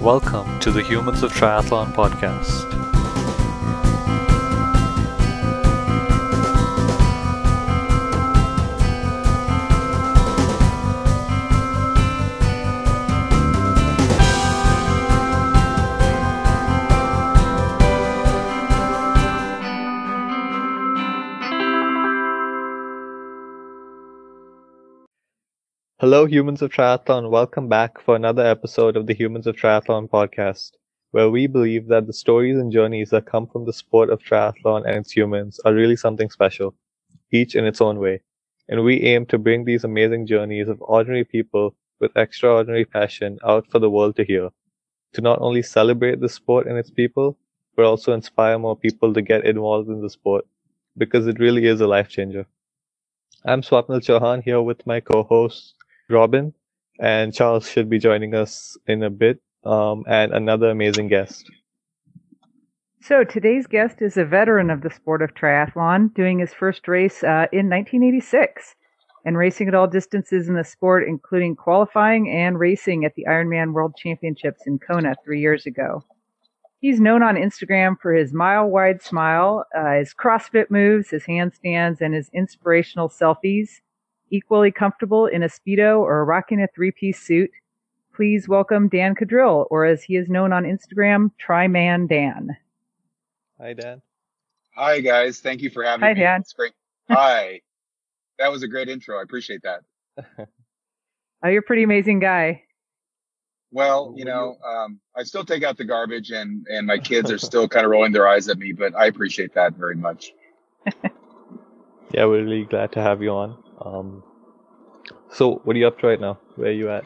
Welcome to the Humans of Triathlon podcast. Hello, humans of triathlon. Welcome back for another episode of the Humans of Triathlon podcast, where we believe that the stories and journeys that come from the sport of triathlon and its humans are really something special, each in its own way. And we aim to bring these amazing journeys of ordinary people with extraordinary passion out for the world to hear, to not only celebrate the sport and its people, but also inspire more people to get involved in the sport, because it really is a life changer. I'm Swapnil Chauhan here with my co-host Robin, and Charles should be joining us in a bit, um, and another amazing guest. So today's guest is a veteran of the sport of triathlon, doing his first race uh, in 1986 and racing at all distances in the sport, including qualifying and racing at the Ironman World Championships in Kona three years ago. He's known on Instagram for his mile wide smile, uh, his CrossFit moves, his handstands, and his inspirational selfies equally comfortable in a Speedo or rocking a three piece suit, please welcome Dan Kadril, or as he is known on Instagram, Tryman Dan. Hi, Dan. Hi, guys. Thank you for having Hi, me. Dan. It's great. Hi. that was a great intro. I appreciate that. oh, you're a pretty amazing guy. Well, you know, um, I still take out the garbage, and and my kids are still kind of rolling their eyes at me, but I appreciate that very much. yeah, we're really glad to have you on. Um, so, what are you up to right now? Where are you at?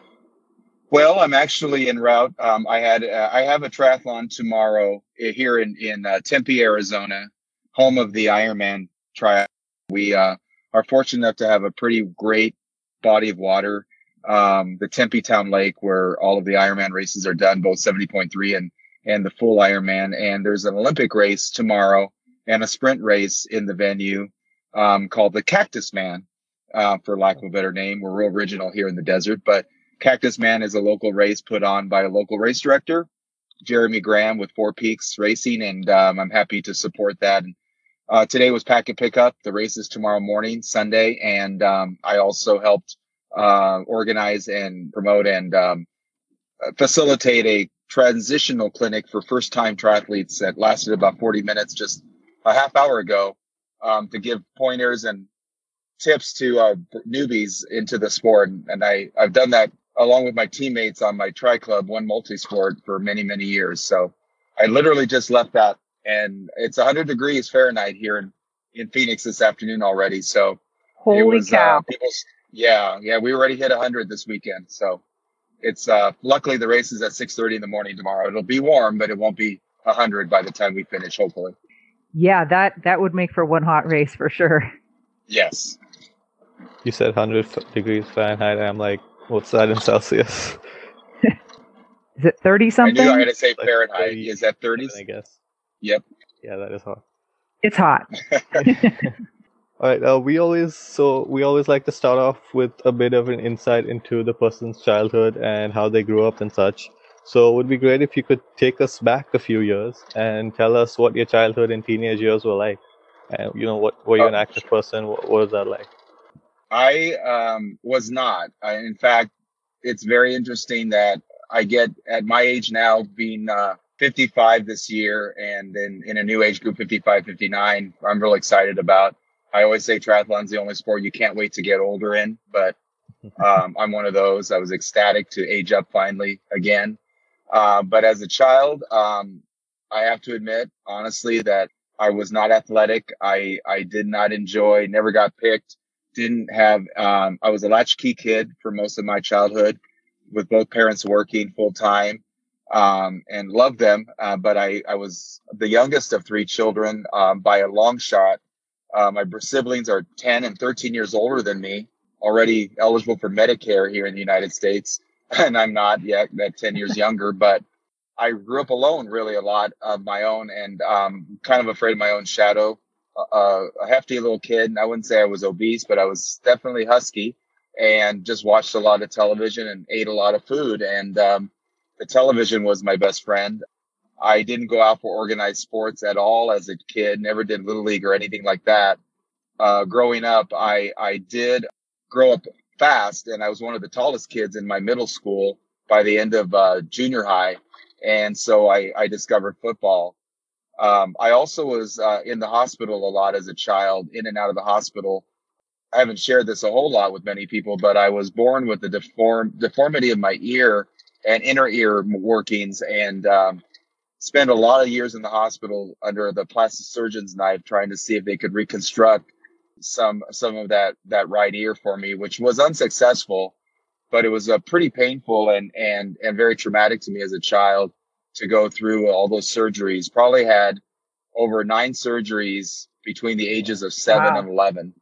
Well, I'm actually en route. Um, I had uh, I have a triathlon tomorrow here in in uh, Tempe, Arizona, home of the Ironman triathlon. We uh, are fortunate enough to have a pretty great body of water, um, the Tempe Town Lake, where all of the Ironman races are done, both 70.3 and and the full Ironman. And there's an Olympic race tomorrow and a sprint race in the venue um, called the Cactus Man uh, for lack of a better name. We're real original here in the desert, but Cactus Man is a local race put on by a local race director, Jeremy Graham with Four Peaks Racing, and um, I'm happy to support that. Uh, today was pack and pick up. The race is tomorrow morning, Sunday, and um, I also helped uh, organize and promote and um, facilitate a transitional clinic for first time triathletes that lasted about 40 minutes just a half hour ago um, to give pointers and tips to uh, newbies into the sport, and I I've done that along with my teammates on my tri club, one multi-sport for many many years. So I literally just left that, and it's 100 degrees Fahrenheit here in in Phoenix this afternoon already. So holy was, cow! Uh, yeah, yeah, we already hit 100 this weekend. So it's uh, luckily the race is at 6:30 in the morning tomorrow. It'll be warm, but it won't be 100 by the time we finish. Hopefully. Yeah, that that would make for one hot race for sure. Yes you said 100 degrees Fahrenheit. I'm like, what's that in Celsius? is it 30 something? I knew I had to say Fahrenheit. 30, is that 30? I guess. Yep. Yeah, that is hot. It's hot. All right. Uh, we always so we always like to start off with a bit of an insight into the person's childhood and how they grew up and such. So it would be great if you could take us back a few years and tell us what your childhood and teenage years were like. And you know, what were you an oh, active person? What, what was that like? I um, was not. I, in fact, it's very interesting that I get at my age now, being uh, 55 this year, and then in a new age group, 55, 59. I'm real excited about. I always say triathlon's the only sport you can't wait to get older in, but um, I'm one of those. I was ecstatic to age up finally again. Uh, but as a child, um, I have to admit, honestly, that I was not athletic. I I did not enjoy. Never got picked didn't have um, i was a latchkey kid for most of my childhood with both parents working full time um, and loved them uh, but I, I was the youngest of three children um, by a long shot. Uh, my siblings are 10 and 13 years older than me already eligible for medicare here in the united states and i'm not yet that 10 years younger but i grew up alone really a lot of my own and um, kind of afraid of my own shadow a, a hefty little kid. And I wouldn't say I was obese, but I was definitely husky and just watched a lot of television and ate a lot of food. And um, the television was my best friend. I didn't go out for organized sports at all as a kid, never did little league or anything like that. Uh, growing up, I, I did grow up fast and I was one of the tallest kids in my middle school by the end of uh, junior high. And so I, I discovered football. Um, I also was uh, in the hospital a lot as a child, in and out of the hospital. I haven't shared this a whole lot with many people, but I was born with the deform deformity of my ear and inner ear workings, and um, spent a lot of years in the hospital under the plastic surgeon's knife, trying to see if they could reconstruct some some of that that right ear for me, which was unsuccessful, but it was a uh, pretty painful and and and very traumatic to me as a child to go through all those surgeries. Probably had over nine surgeries between the ages of seven wow. and eleven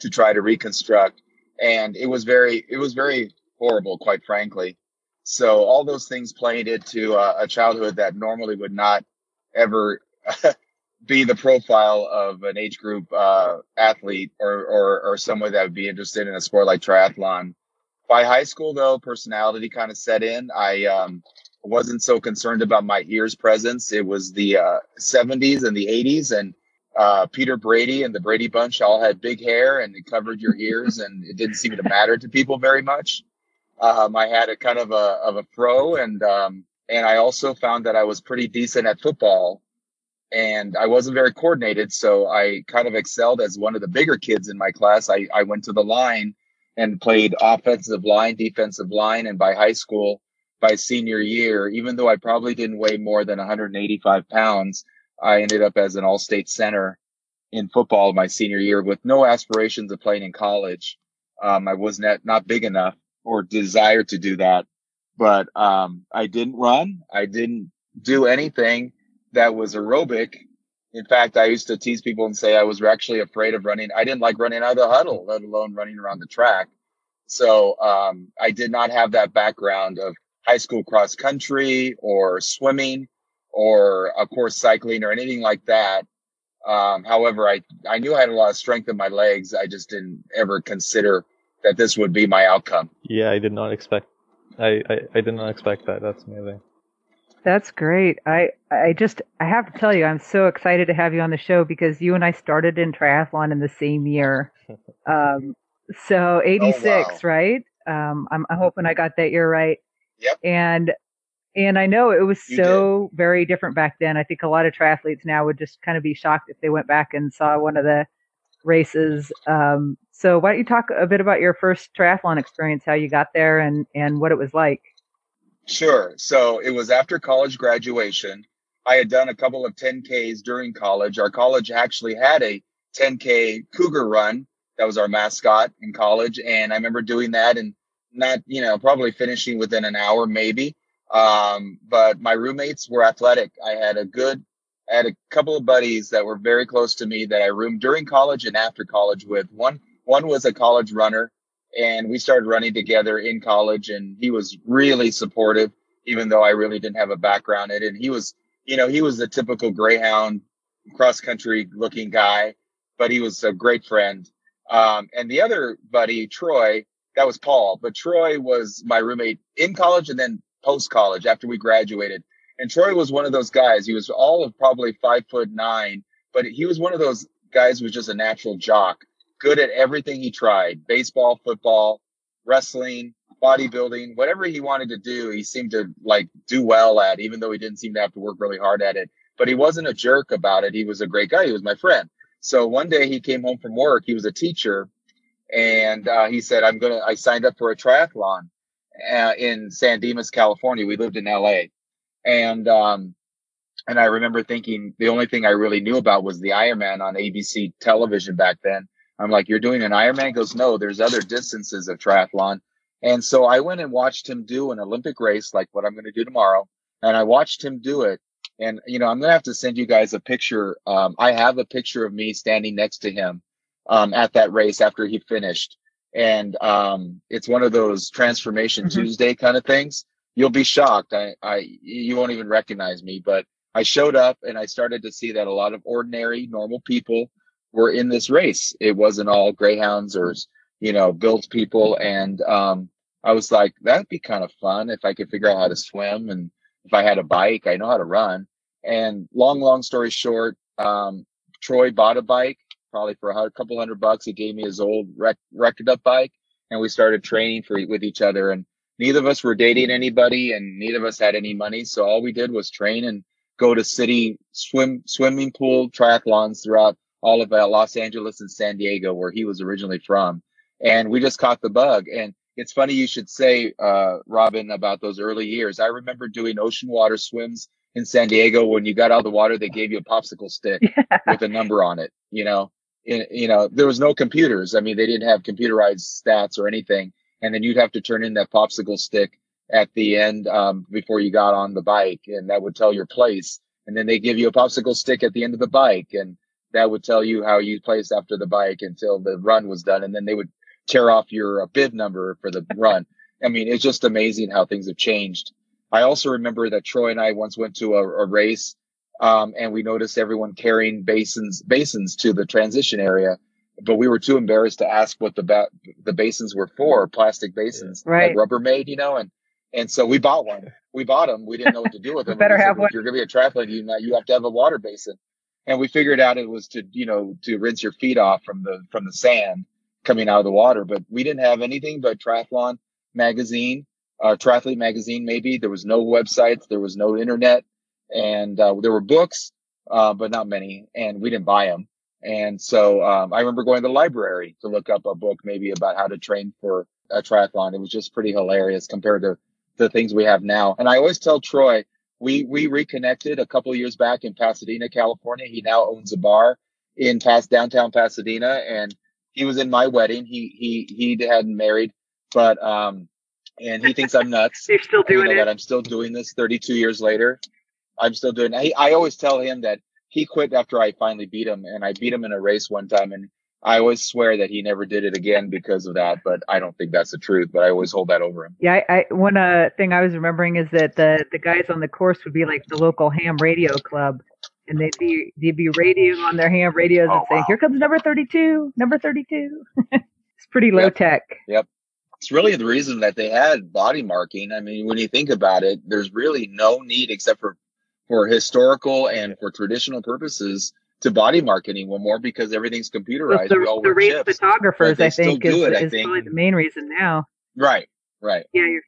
to try to reconstruct, and it was very it was very horrible, quite frankly. So all those things played into uh, a childhood that normally would not ever be the profile of an age group uh, athlete or, or or someone that would be interested in a sport like triathlon. By high school, though, personality kind of set in. I um, wasn't so concerned about my ears presence. It was the uh, 70s and the 80s, and uh, Peter Brady and the Brady Bunch all had big hair and it covered your ears, and it didn't seem to matter to people very much. Um, I had a kind of a of a fro, and um, and I also found that I was pretty decent at football, and I wasn't very coordinated, so I kind of excelled as one of the bigger kids in my class. I I went to the line and played offensive line, defensive line, and by high school, by senior year, even though I probably didn't weigh more than 185 pounds, I ended up as an all-state center in football my senior year with no aspirations of playing in college. Um, I was not not big enough or desire to do that. But um, I didn't run. I didn't do anything that was aerobic. In fact, I used to tease people and say I was actually afraid of running. I didn't like running out of the huddle, let alone running around the track. So um, I did not have that background of high school cross country or swimming or, of course, cycling or anything like that. Um, however, I, I knew I had a lot of strength in my legs. I just didn't ever consider that this would be my outcome. Yeah, I did not expect. I, I, I did not expect that. That's amazing. That's great. I I just I have to tell you, I'm so excited to have you on the show because you and I started in triathlon in the same year. Um, so 86, oh, wow. right? Um, I'm, I'm hoping I got that year right. Yep. And and I know it was you so did. very different back then. I think a lot of triathletes now would just kind of be shocked if they went back and saw one of the races. Um, so why don't you talk a bit about your first triathlon experience, how you got there and, and what it was like? Sure. So it was after college graduation. I had done a couple of 10Ks during college. Our college actually had a 10K cougar run. That was our mascot in college. And I remember doing that and not, you know, probably finishing within an hour, maybe. Um, but my roommates were athletic. I had a good, I had a couple of buddies that were very close to me that I roomed during college and after college with. One one was a college runner and we started running together in college and he was really supportive, even though I really didn't have a background in it. And he was, you know, he was the typical Greyhound cross country looking guy, but he was a great friend. Um, and the other buddy, Troy, that was Paul, but Troy was my roommate in college and then post college after we graduated. And Troy was one of those guys. He was all of probably five foot nine, but he was one of those guys who was just a natural jock good at everything he tried baseball, football, wrestling, bodybuilding, whatever he wanted to do, he seemed to like do well at, even though he didn't seem to have to work really hard at it. But he wasn't a jerk about it. He was a great guy. He was my friend. So one day he came home from work. He was a teacher and uh, he said, I'm to, I signed up for a triathlon uh, in San Dimas, California. We lived in LA. And, um, and I remember thinking the only thing I really knew about was the Ironman on ABC television back then. I'm like, you're doing an Ironman? He goes, no, there's other distances of triathlon. And so I went and watched him do an Olympic race, like what I'm going to do tomorrow. And I watched him do it. And, you know, I'm going to have to send you guys a picture. Um, I have a picture of me standing next to him, um, at that race after he finished. And, um, it's one of those transformation mm-hmm. Tuesday kind of things. You'll be shocked. I, I, you won't even recognize me, but I showed up and I started to see that a lot of ordinary, normal people were in this race. It wasn't all greyhounds or you know built people, and um, I was like, that'd be kind of fun if I could figure out how to swim and if I had a bike, I know how to run. And long, long story short, um, Troy bought a bike probably for a couple hundred bucks. He gave me his old wreck, wrecked up bike and we started training for with each other. And neither of us were dating anybody and neither of us had any money. So all we did was train and go to city swim, swimming pool triathlons throughout all of uh, Los Angeles and San Diego, where he was originally from. And we just caught the bug. And it's funny you should say, uh, Robin, about those early years. I remember doing ocean water swims in San Diego. When you got out of the water, they gave you a popsicle stick yeah. with a number on it, you know, you know, there was no computers. I mean, they didn't have computerized stats or anything. And then you'd have to turn in that popsicle stick at the end, um, before you got on the bike and that would tell your place. And then they give you a popsicle stick at the end of the bike and that would tell you how you placed after the bike until the run was done. And then they would tear off your uh, bib number for the run. I mean, it's just amazing how things have changed. I also remember that Troy and I once went to a, a race, um, and we noticed everyone carrying basins, basins to the transition area, but we were too embarrassed to ask what the ba- the basins were for, plastic basins, right. like Rubbermaid, you know, and, and so we bought one. We bought them. We didn't know what to do with them. better have said, one. If you're going to be a triathlete, you, know, you have to have a water basin. And we figured out it was to, you know, to rinse your feet off from the, from the sand coming out of the water. But we didn't have anything but triathlon magazine, uh, triathlete magazine, maybe. There was no websites, there was no internet, and uh, there were books, uh, but not many, and we didn't buy them. And so um, I remember going to the library to look up a book maybe about how to train for a triathlon. It was just pretty hilarious compared to the things we have now. And I always tell Troy, we we reconnected a couple years back in Pasadena, California. He now owns a bar in past downtown Pasadena, and he was in my wedding. He he he hadn't married, but um, and he thinks I'm nuts. You're still doing you know, it. That I'm still doing this 32 years later. I'm still doing. I I always tell him that he quit after I finally beat him, and I beat him in a race one time, and I always swear that he never did it again because of that, but I don't think that's the truth. But I always hold that over him. Yeah, I, I one uh, thing I was remembering is that the the guys on the course would be like the local ham radio club, and they'd be they'd be radioing on their ham radios Oh, and saying, wow. "Here comes number thirty-two, number 32. it's pretty low Yep. tech. Yep. It's really the reason that they had body marking. I mean, when you think about it, there's really no need except for for historical and for traditional purposes to body mark anyone more because everything's computerized. the, we all the race chips. photographers, I think, is, do it, I is think. probably the main reason now. Right. Right. Yeah, you're,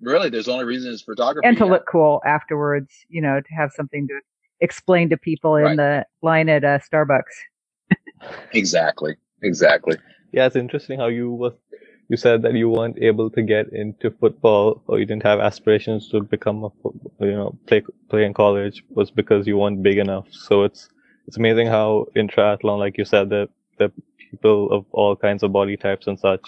Really, there's only reason is photography. and to now. look cool afterwards. You know, to have something to explain to people in Right. the line at uh, Starbucks. Exactly. Exactly. Yeah, it's interesting how you was you said that you weren't able to get into football or you didn't have aspirations to become a you know play play in college was because you weren't big enough. So it's it's amazing how in triathlon, like you said, that that people of all kinds of body types and such.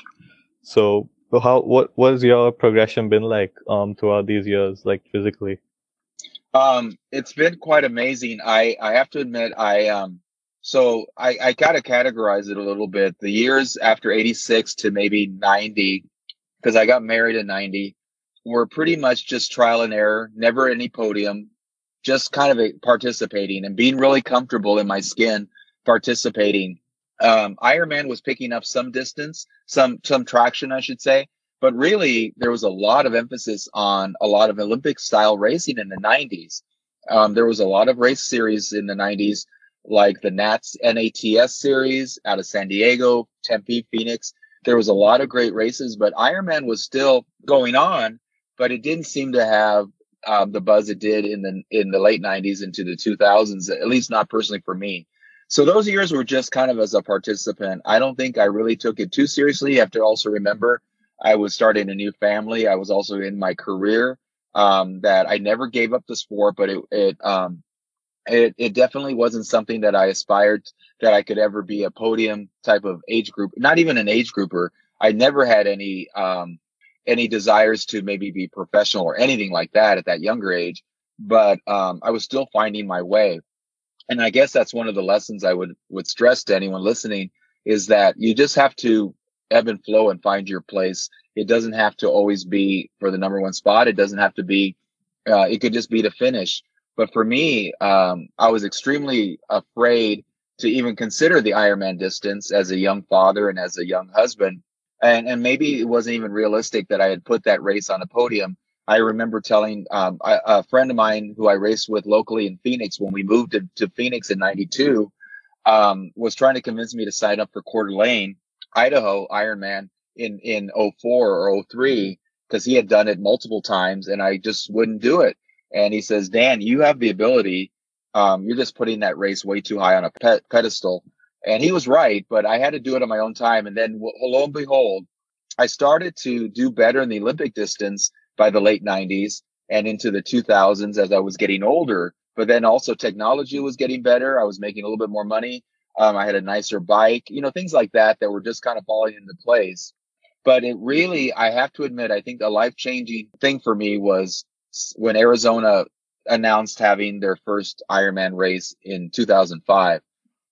So how what has your progression been like um throughout these years, like physically? Um, it's been quite amazing. I, I have to admit, I, um, so I, I gotta categorize it a little bit. The years after 86 to maybe 90, because I got married in 90, were pretty much just trial and error, never any podium, just kind of participating and being really comfortable in my skin, participating. Um, Ironman was picking up some distance, some, some traction, I should say but really there was a lot of emphasis on a lot of Olympic style racing in the 90s. Um, there was a lot of race series in the 90s, like the Nats NATS series out of San Diego, Tempe, Phoenix. There was a lot of great races, but Ironman was still going on, but it didn't seem to have um, the buzz it did in the in the late 90s into the 2000s, at least not personally for me. So those years were just kind of as a participant. I don't think I really took it too seriously. You have to also remember I was starting a new family. I was also in my career, um, that I never gave up the sport, but it, it, um, it, it definitely wasn't something that I aspired that I could ever be a podium type of age group, not even an age grouper. I never had any, um, any desires to maybe be professional or anything like that at that younger age, but, um, I was still finding my way. And I guess that's one of the lessons I would, would stress to anyone listening is that you just have to ebb and flow and find your place. It doesn't have to always be for the number one spot. It doesn't have to be, uh, it could just be to finish. But for me, um, I was extremely afraid to even consider the Ironman distance as a young father and as a young husband. and and maybe it wasn't even realistic that I had put that race on a podium. I remember telling um, a, a, friend of mine who I raced with locally in Phoenix when we moved to, to Phoenix in '92 um, was trying to convince me to sign up for Coeur d'Alene, Idaho Ironman in in 04 or 03 because he had done it multiple times and I just wouldn't do it. And he says, Dan, you have the ability. Um, you're just putting that race way too high on a pedestal. And he was right, but I had to do it on my own time. And then lo and behold, I started to do better in the Olympic distance by the late 90s and into the 2000s as I was getting older. But then also technology was getting better. I was making a little bit more money. Um, I had a nicer bike, you know, things like that that were just kind of falling into place. But it really, I have to admit, I think the life changing thing for me was when Arizona announced having their first Ironman race in 2005.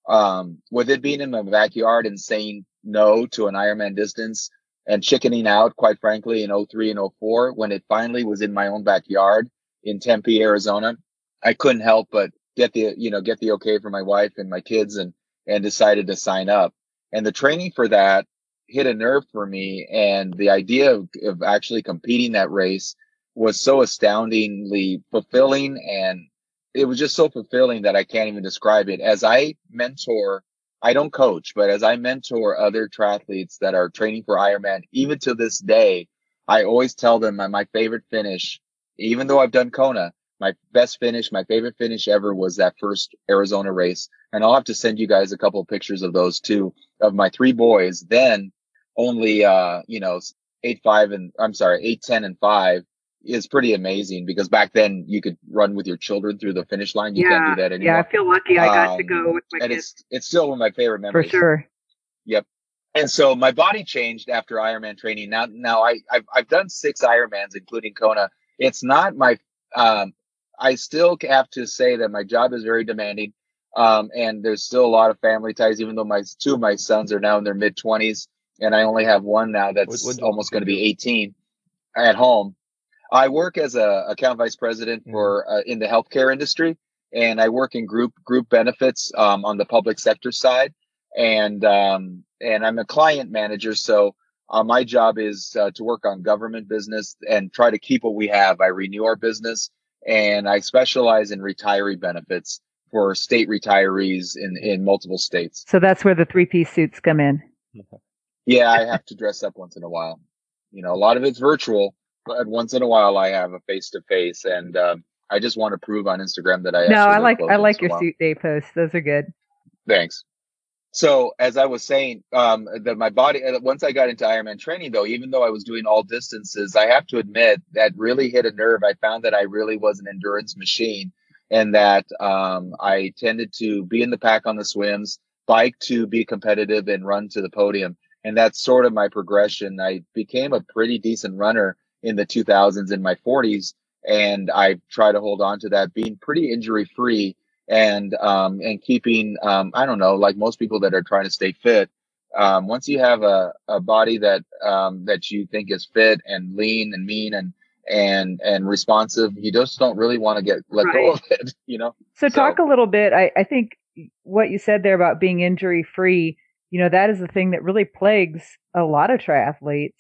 Um, with it being in my backyard and saying no to an Ironman distance and chickening out, quite frankly, in 03 and 04, when it finally was in my own backyard in Tempe, Arizona, I couldn't help but get the, you know, get the okay for my wife and my kids and, and decided to sign up. And the training for that hit a nerve for me. And the idea of, of actually competing that race was so astoundingly fulfilling and it was just so fulfilling that I can't even describe it. As I mentor, I don't coach, but as I mentor other triathletes that are training for Ironman, even to this day, I always tell them my, my favorite finish, even though I've done Kona, my best finish, my favorite finish ever was that first Arizona race. And I'll have to send you guys a couple of pictures of those too, of my three boys. Then only, uh, you know, eight, five, and I'm sorry, eight, 10 and five is pretty amazing because back then you could run with your children through the finish line. You yeah, can't do that anymore. Yeah, I feel lucky I got um, to go with my and kids. it's it's still one of my favorite memories. For sure. Yep. And so my body changed after Ironman training. Now now I I've, I've done six Ironmans, including Kona. It's not my um I still have to say that my job is very demanding. Um, and there's still a lot of family ties, even though my two of my sons are now in their mid twenties and I only have one now that's what, what almost going to be 18 at home. I work as a account vice president mm-hmm. for uh, in the healthcare industry, and I work in group group benefits um, on the public sector side, and um, and I'm a client manager. So uh, my job is uh, to work on government business and try to keep what we have. I renew our business, and I specialize in retiree benefits for state retirees in in multiple states. So that's where the three piece suits come in. Yeah, I have to dress up once in a while. You know, a lot of it's virtual, but once in a while I have a face to face, and um, I just want to prove on Instagram that I. No, I like I like your suit day posts. Those are good. Thanks. So as I was saying, um, that my body uh, once I got into Ironman training, though, even though I was doing all distances, I have to admit that really hit a nerve. I found that I really was an endurance machine, and that um, I tended to be in the pack on the swims, bike to be competitive, and run to the podium and that's sort of my progression. I became a pretty decent runner in the 2000s in my 40s, and I try to hold on to that, being pretty injury free and um, and keeping um, I don't know, like most people that are trying to stay fit. Um, once you have a, a body that um, that you think is fit and lean and mean and and and responsive, you just don't really want to get let right. go of it, you know. So, so talk a little bit. I, I think what you said there about being injury free you know, that is the thing that really plagues a lot of triathletes.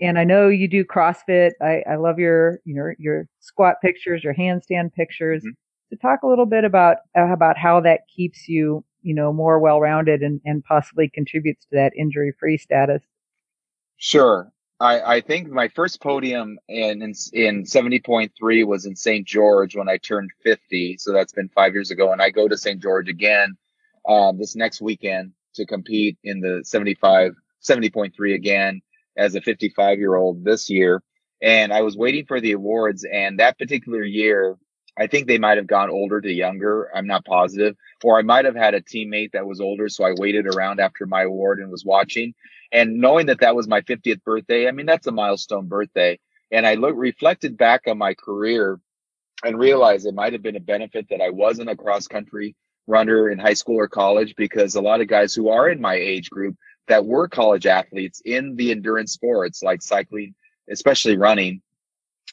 And I know you do CrossFit. I, I love your, your, your squat pictures, your handstand pictures. Mm-hmm. To talk a little bit about, uh, about how that keeps you, you know, more well-rounded and, and possibly contributes to that injury-free status. Sure. I, I think my first podium in, in, in 70.3 was in St. George when I turned 50. So that's been five years ago. And I go to St. George again, uh, this next weekend to compete in the 75, 70.3 again as a 55 year old this year. And I was waiting for the awards. And that particular year, I think they might have gone older to younger. I'm not positive. Or I might have had a teammate that was older. So I waited around after my award and was watching. And knowing that that was my 50th birthday, I mean, that's a milestone birthday. And I look reflected back on my career and realized it might have been a benefit that I wasn't a cross country runner in high school or college because a lot of guys who are in my age group that were college athletes in the endurance sports like cycling, especially running,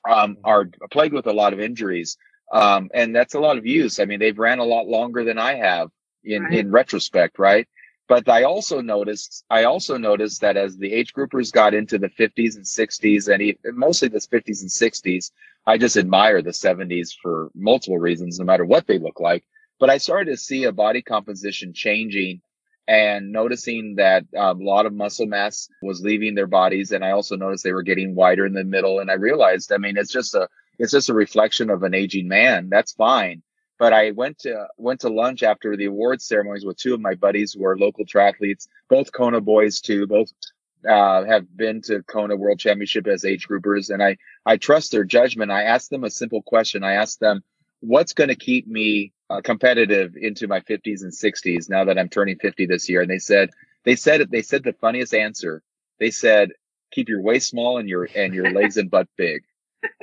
um, are plagued with a lot of injuries. Um, and that's a lot of use. I mean, they've ran a lot longer than I have in, right. in retrospect, right? But I also noticed, I also noticed that as the age groupers got into the 50s and 60s, and mostly the 50s and 60s, I just admire the 70s for multiple reasons, no matter what they look like. But I started to see a body composition changing and noticing that um, a lot of muscle mass was leaving their bodies. And I also noticed they were getting wider in the middle. And I realized, I mean, it's just a, it's just a reflection of an aging man. That's fine. But I went to went to lunch after the awards ceremonies with two of my buddies who are local triathletes, both Kona boys too. Both uh, have been to Kona World Championship as age groupers, and I I trust their judgment. I asked them a simple question. I asked them, "What's going to keep me uh, competitive into my 50s and 60s now that I'm turning 50 this year?" And they said they said it. They said the funniest answer. They said, "Keep your waist small and your and your legs and butt big."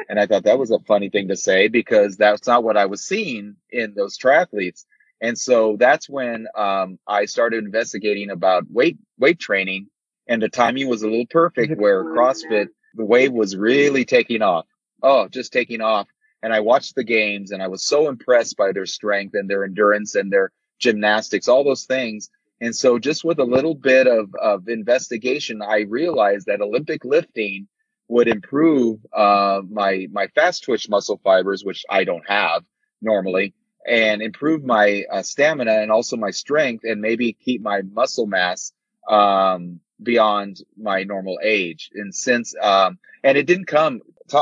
And I thought that was a funny thing to say because that's not what I was seeing in those triathletes. And so that's when um, I started investigating about weight weight training, and the timing was a little perfect where CrossFit the wave was really taking off. Oh, just taking off. And I watched the games, and I was so impressed by their strength and their endurance and their gymnastics, all those things. And so, just with a little bit of, of investigation, I realized that Olympic lifting would improve uh, my my fast twitch muscle fibers, which I don't have normally, and improve my uh, stamina and also my strength, and maybe keep my muscle mass um, beyond my normal age. And since um, and it didn't come,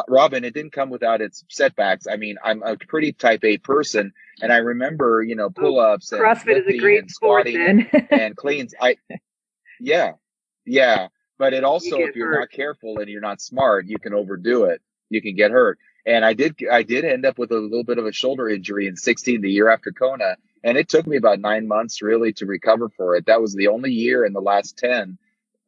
Robin, it didn't come without its setbacks. I mean, I'm a pretty type A person, and I remember you know pull ups and CrossFit is a great sport, and, and cleans. I yeah yeah but it also, if you're hurt. not careful and you're not smart, you can overdo it. You can get hurt. And I did, I did end up with a little bit of a shoulder injury in 16, the year after Kona. And it took me about nine months really to recover for it. That was the only year in the last 10,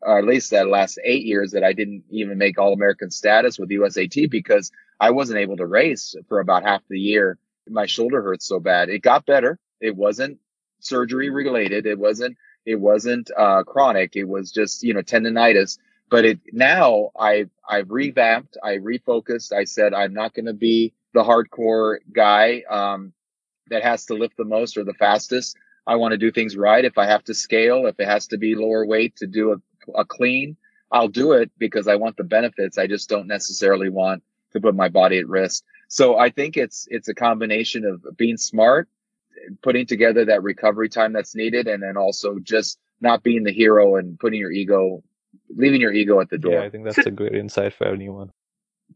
or at least that last eight years that I didn't even make all American status with USAT because I wasn't able to race for about half the year. My shoulder hurt so bad. It got better. It wasn't surgery related. It wasn't it wasn't uh, chronic. It was just you know tendonitis. But it now I I've revamped. I refocused. I said I'm not going to be the hardcore guy um, that has to lift the most or the fastest. I want to do things right. If I have to scale, if it has to be lower weight to do a, a clean, I'll do it because I want the benefits. I just don't necessarily want to put my body at risk. So I think it's it's a combination of being smart putting together that recovery time that's needed, and then also just not being the hero and putting your ego, leaving your ego at the door. Yeah, I think that's a great insight for anyone.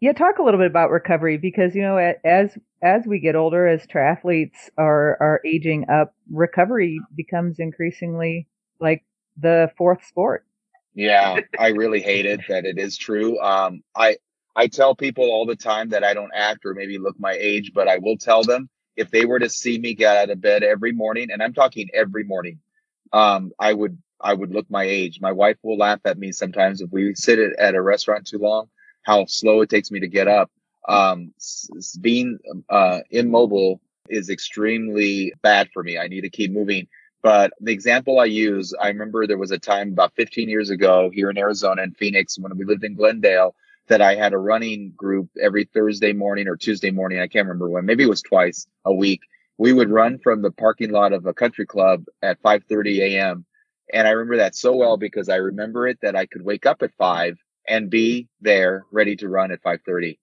Yeah, talk a little bit about recovery because you know as as we get older, as triathletes are are aging up, recovery becomes increasingly like the fourth sport. Yeah, I really hate it that it is true. Um, I I tell people all the time that I don't act or maybe look my age, but I will tell them if they were to see me get out of bed every morning, and I'm talking every morning, um, I would I would look my age. My wife will laugh at me sometimes if we sit at a restaurant too long, how slow it takes me to get up. Um, being uh, immobile is extremely bad for me. I need to keep moving. But the example I use, I remember there was a time about 15 years ago here in Arizona in Phoenix when we lived in Glendale that I had a running group every Thursday morning or Tuesday morning. I can't remember when. Maybe it was twice a week. We would run from the parking lot of a country club at 5:30 a.m. And I remember that so well because I remember it that I could wake up at five and be there ready to run at 5:30.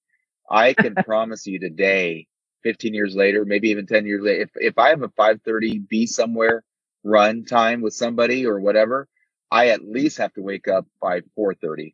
I can promise you today, 15 years later, maybe even 10 years later, if if I have a 5:30 be somewhere run time with somebody or whatever, I at least have to wake up by 4:30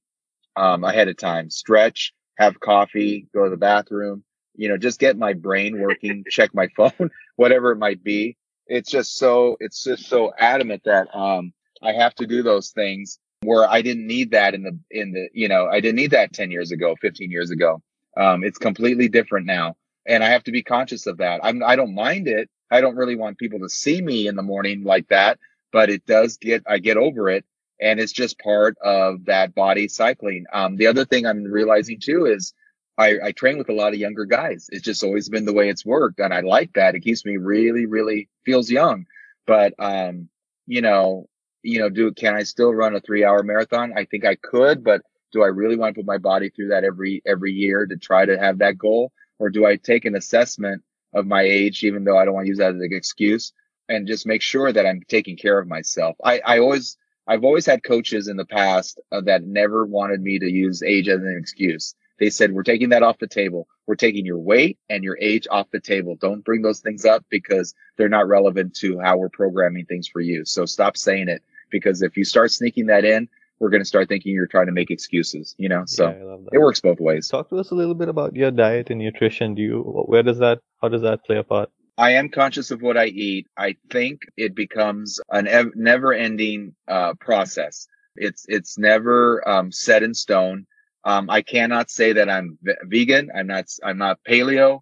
um, ahead of time, stretch, have coffee, go to the bathroom, you know, just get my brain working, check my phone, whatever it might be. It's just so, it's just so adamant that, um, I have to do those things where I didn't need that in the, in the, you know, I didn't need that 10 years ago, 15 years ago. Um, it's completely different now. And I have to be conscious of that. I'm, I don't mind it. I don't really want people to see me in the morning like that, but it does get, I get over it and it's just part of that body cycling. Um, the other thing I'm realizing too is I, I, train with a lot of younger guys. It's just always been the way it's worked, and I like that. It keeps me really, really feels young. But um, you know, you know, do can I still run a three hour marathon? I think I could, but do I really want to put my body through that every every year to try to have that goal, or do I take an assessment of my age, even though I don't want to use that as an excuse? and just make sure that I'm taking care of myself. I, I always, I've always had coaches in the past uh, that never wanted me to use age as an excuse. They said, we're taking that off the table. We're taking your weight and your age off the table. Don't bring those things up because they're not relevant to how we're programming things for you. So stop saying it because if you start sneaking that in, we're going to start thinking you're trying to make excuses, you know? So yeah, it works both ways. Talk to us a little bit about your diet and nutrition. Do you, where does that, how does that play a part? I am conscious of what I eat. I think it becomes an ev- never ending, uh, process. It's, it's never, um, set in stone. Um, I cannot say that I'm v- vegan. I'm not, I'm not paleo.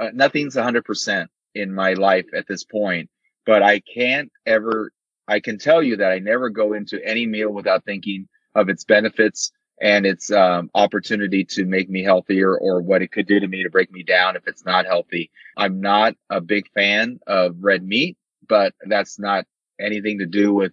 Uh, nothing's hundred percent in my life at this point, but I can't ever I can tell you that I never go into any meal without thinking of its benefits and its um, opportunity to make me healthier or what it could do to me to break me down if it's not healthy. I'm not a big fan of red meat, but that's not anything to do with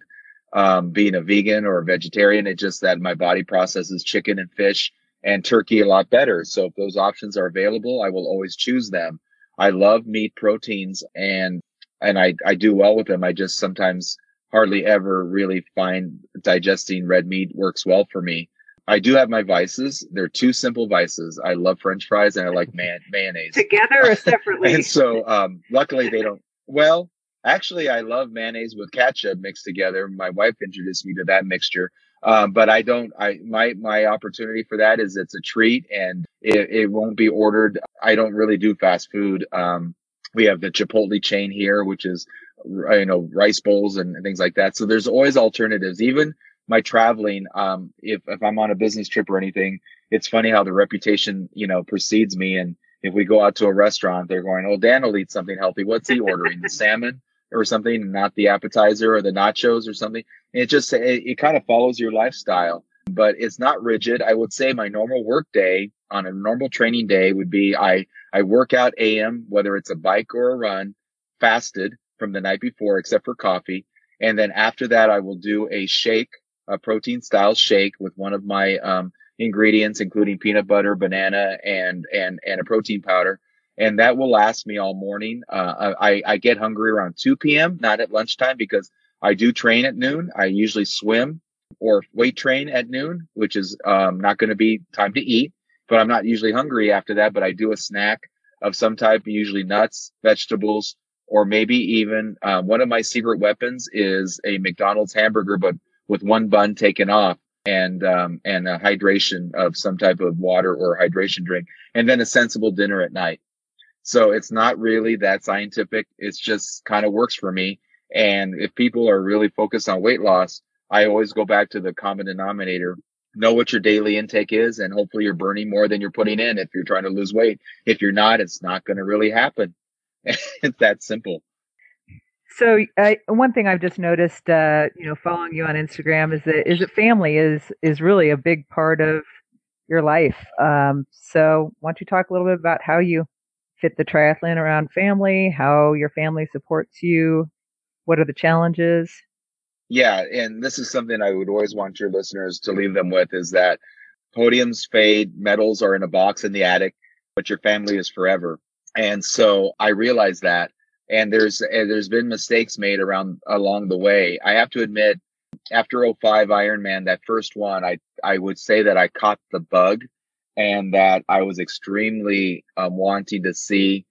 um, being a vegan or a vegetarian. It's just that my body processes chicken and fish and turkey a lot better. So if those options are available, I will always choose them. I love meat proteins and and I, I do well with them. I just sometimes hardly ever really find digesting red meat works well for me. I do have my vices. They're two simple vices. I love French fries and I like man- mayonnaise. Together or separately? and so, um, luckily they don't. Well, actually, I love mayonnaise with ketchup mixed together. My wife introduced me to that mixture. Um, but I don't. I my my opportunity for that is it's a treat and it, it won't be ordered. I don't really do fast food. Um, we have the Chipotle chain here, which is you know rice bowls and, things like that. So there's always alternatives. Even my traveling, um, if if I'm on a business trip or anything, it's funny how the reputation you know precedes me. And if we go out to a restaurant, they're going, "Oh, Dan will eat something healthy. What's he ordering? the salmon." or something, not the appetizer or the nachos or something. And it just it, it kind of follows your lifestyle, but it's not rigid. I would say my normal work day on a normal training day would be I I work out AM, whether it's a bike or a run, fasted from the night before, except for coffee. And then after that, I will do a shake, a protein style shake with one of my, um, ingredients, including peanut butter, banana, and, and, and a protein powder. And that will last me all morning. Uh, I, I get hungry around 2 p.m., not at lunchtime because I do train at noon. I usually swim or weight train at noon, which is, um, not going to be time to eat, but I'm not usually hungry after that, but I do a snack of some type, usually nuts, vegetables, or maybe even uh, one of my secret weapons is a McDonald's hamburger, but with one bun taken off and um, and a hydration of some type of water or hydration drink, and then a sensible dinner at night. So it's not really that scientific. It's just kind of works for me. And if people are really focused on weight loss, I always go back to the common denominator. Know what your daily intake is, and hopefully you're burning more than you're putting in if you're trying to lose weight. If you're not, it's not going to really happen. it's that simple. So uh, one thing I've just noticed, uh, you know, following you on Instagram is that is that family is is really a big part of your life. Um, so why don't you talk a little bit about how you fit the triathlon around family, how your family supports you, what are the challenges? Yeah, and this is something I would always want your listeners to leave them with is that podiums fade, medals are in a box in the attic, but your family is forever. And so I realized that. And there's, there's been mistakes made around along the way. I have to admit, after 05 Ironman, that first one, I, I would say that I caught the bug and that I was extremely um, wanting to see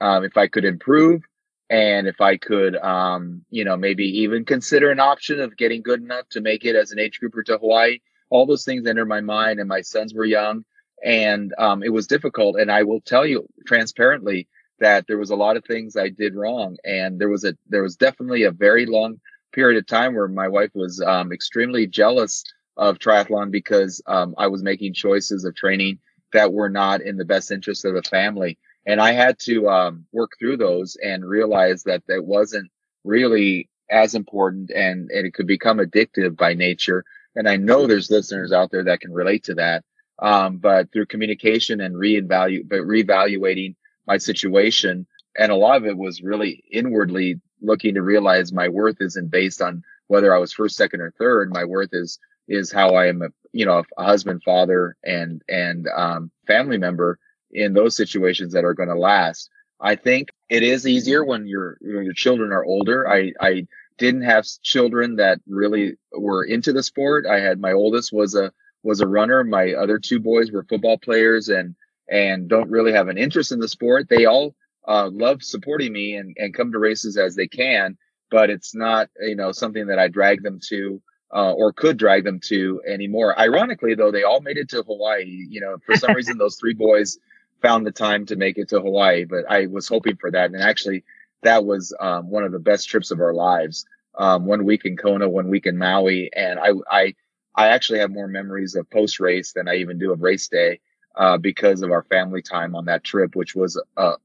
um, if I could improve and if I could, um, you know, maybe even consider an option of getting good enough to make it as an age grouper to Hawaii. All those things entered my mind, and my sons were young and um, it was difficult. And I will tell you transparently that there was a lot of things I did wrong, and there was a there was definitely a very long period of time where my wife was um, extremely jealous of triathlon because um, I was making choices of training that were not in the best interest of the family, and I had to um, work through those and realize that that wasn't really as important, and and it could become addictive by nature. And I know there's listeners out there that can relate to that. Um, but through communication and reevaluate, but reevaluating my situation, and a lot of it was really inwardly looking to realize my worth isn't based on whether I was first, second, or third. My worth is is how I am a you know a husband, father, and and um, family member in those situations that are going to last. I think it is easier when your your children are older. I I didn't have children that really were into the sport. I had my oldest was a was a runner. My other two boys were football players and and don't really have an interest in the sport. They all uh, love supporting me and, and come to races as they can, but it's not you know something that I drag them to uh, or could drag them to anymore. Ironically, though, they all made it to Hawaii. You know, for some reason, those three boys found the time to make it to Hawaii, but I was hoping for that. And actually, that was um, one of the best trips of our lives. Um, one week in Kona, one week in Maui, and I, I, I actually have more memories of post race than I even do of race day uh, because of our family time on that trip, which was uh,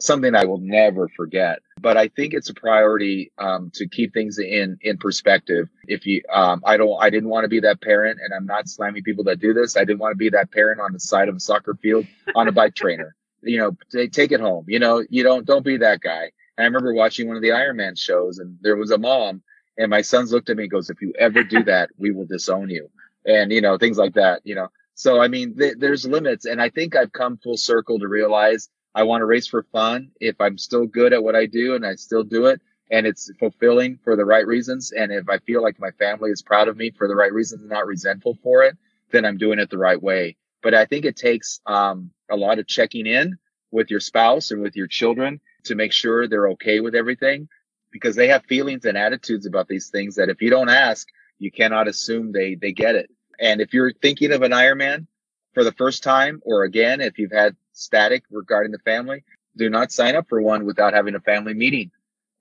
something I will never forget. But I think it's a priority um, to keep things in in perspective. If you, um, I don't, I didn't want to be that parent, and I'm not slamming people that do this. I didn't want to be that parent on the side of a soccer field on a bike trainer. You know, t- take it home. You know, you don't don't be that guy. And I remember watching one of the Ironman shows, and there was a mom, and my sons looked at me and goes, "If you ever do that, we will disown you," and you know things like that. You know, so I mean, th- there's limits, and I think I've come full circle to realize I want to race for fun. If I'm still good at what I do and I still do it and it's fulfilling for the right reasons, and if I feel like my family is proud of me for the right reasons and not resentful for it, then I'm doing it the right way. But I think it takes um, a lot of checking in with your spouse and with your children to make sure they're okay with everything because they have feelings and attitudes about these things that if you don't ask, you cannot assume they they get it. And if you're thinking of an Ironman for the first time, or again, if you've had static regarding the family, do not sign up for one without having a family meeting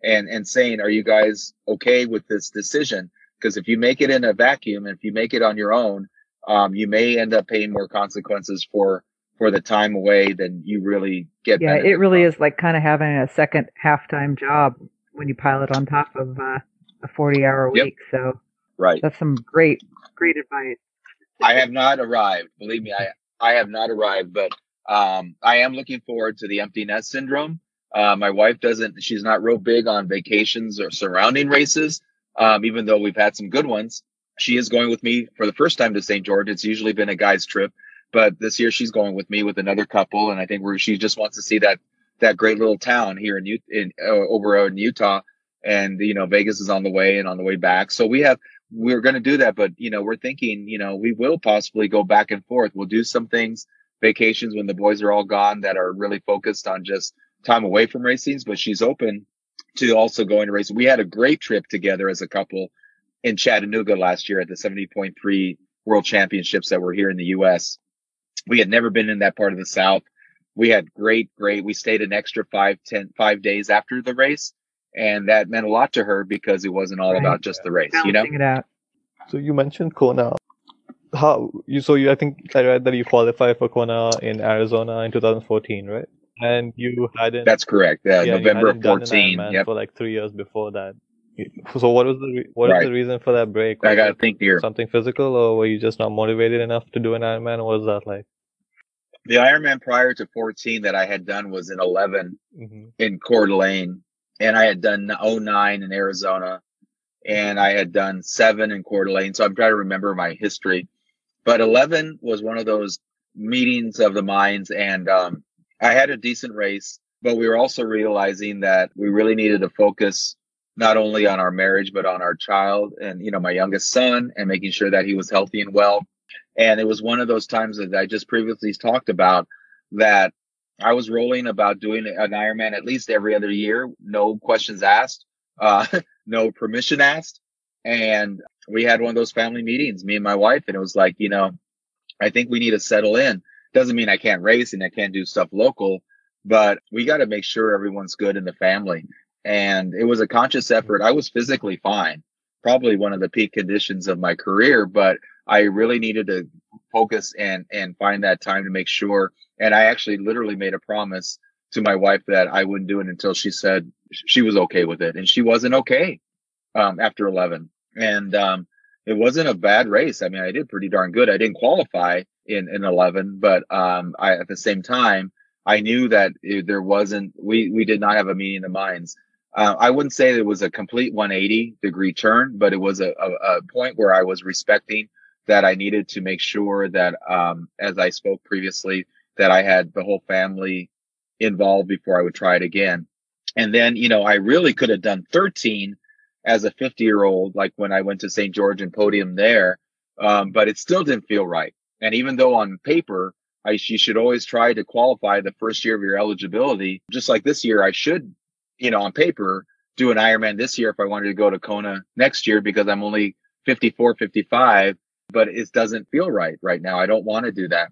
and, and saying, are you guys okay with this decision? Because if you make it in a vacuum and if you make it on your own, um, you may end up paying more consequences for, for the time away than you really get. Yeah, it really from. is like kind of having a second half-time job when you pile it on top of uh, a 40 hour week. Yep. So right. That's some great, great advice. I have not arrived. Believe me, I, I have not arrived, but um, I am looking forward to the empty nest syndrome. Uh, my wife doesn't, she's not real big on vacations or surrounding races. Um, even though we've had some good ones, she is going with me for the first time to St. George. It's usually been a guy's trip, but this year she's going with me with another couple. And I think she just wants to see that, that great little town here in, in uh, over in Utah. And, you know, Vegas is on the way and on the way back. So we have, we're going to do that, but you know, we're thinking, you know, we will possibly go back and forth. We'll do some things vacations when the boys are all gone that are really focused on just time away from racings, but she's open to also going to race. We had a great trip together as a couple in Chattanooga last year at the 70.3 World Championships that were here in the U.S. We had never been in that part of the South. We had great, great. We stayed an extra five, ten, five days after the race, and that meant a lot to her because it wasn't all right. about just the race. Balancing you know. So you mentioned Kona how you so you I think I read that you qualified for Kona in Arizona in 2014, right? And you hadn't. That's correct. Yeah, yeah November 14. Yep. For like three years before that. So what was the re- what right. the reason for that break? Was I gotta think here. Something physical, or were you just not motivated enough to do an Ironman? What was that like? The Ironman prior to 14 that I had done was in 11 mm-hmm. in Coeur d'Alene, and I had done 09 in Arizona, and I had done seven in Coeur d'Alene. So I'm trying to remember my history. But 11 was one of those meetings of the minds. And um, I had a decent race, but we were also realizing that we really needed to focus not only on our marriage, but on our child and, you know, my youngest son and making sure that he was healthy and well. And it was one of those times that I just previously talked about that I was rolling about doing an Ironman at least every other year, no questions asked, uh, no permission asked. And we had one of those family meetings, me and my wife, and it was like, you know, I think we need to settle in. Doesn't mean I can't race and I can't do stuff local, but we got to make sure everyone's good in the family. And it was a conscious effort. I was physically fine, probably one of the peak conditions of my career, but I really needed to focus and, and find that time to make sure. And I actually literally made a promise to my wife that I wouldn't do it until she said she was okay with it. And she wasn't okay, um, after 11 and um, it wasn't a bad race. I mean, I did pretty darn good. I didn't qualify in in 11, but um, I at the same time I knew that it, there wasn't we we did not have a meeting of minds. Uh, I wouldn't say it was a complete 180 degree turn, but it was a, a, a, point where I was respecting that I needed to make sure that, um, as I spoke previously, that I had the whole family involved before I would try it again. And then, you know, I really could have done 13 as a 50 year old, like when I went to St. George and podium there. Um, but it still didn't feel right. And even though on paper, I, you should always try to qualify the first year of your eligibility, just like this year, I should, you know, on paper, do an Ironman this year if I wanted to go to Kona next year because I'm only 54, 55, but it doesn't feel right right now. I don't want to do that.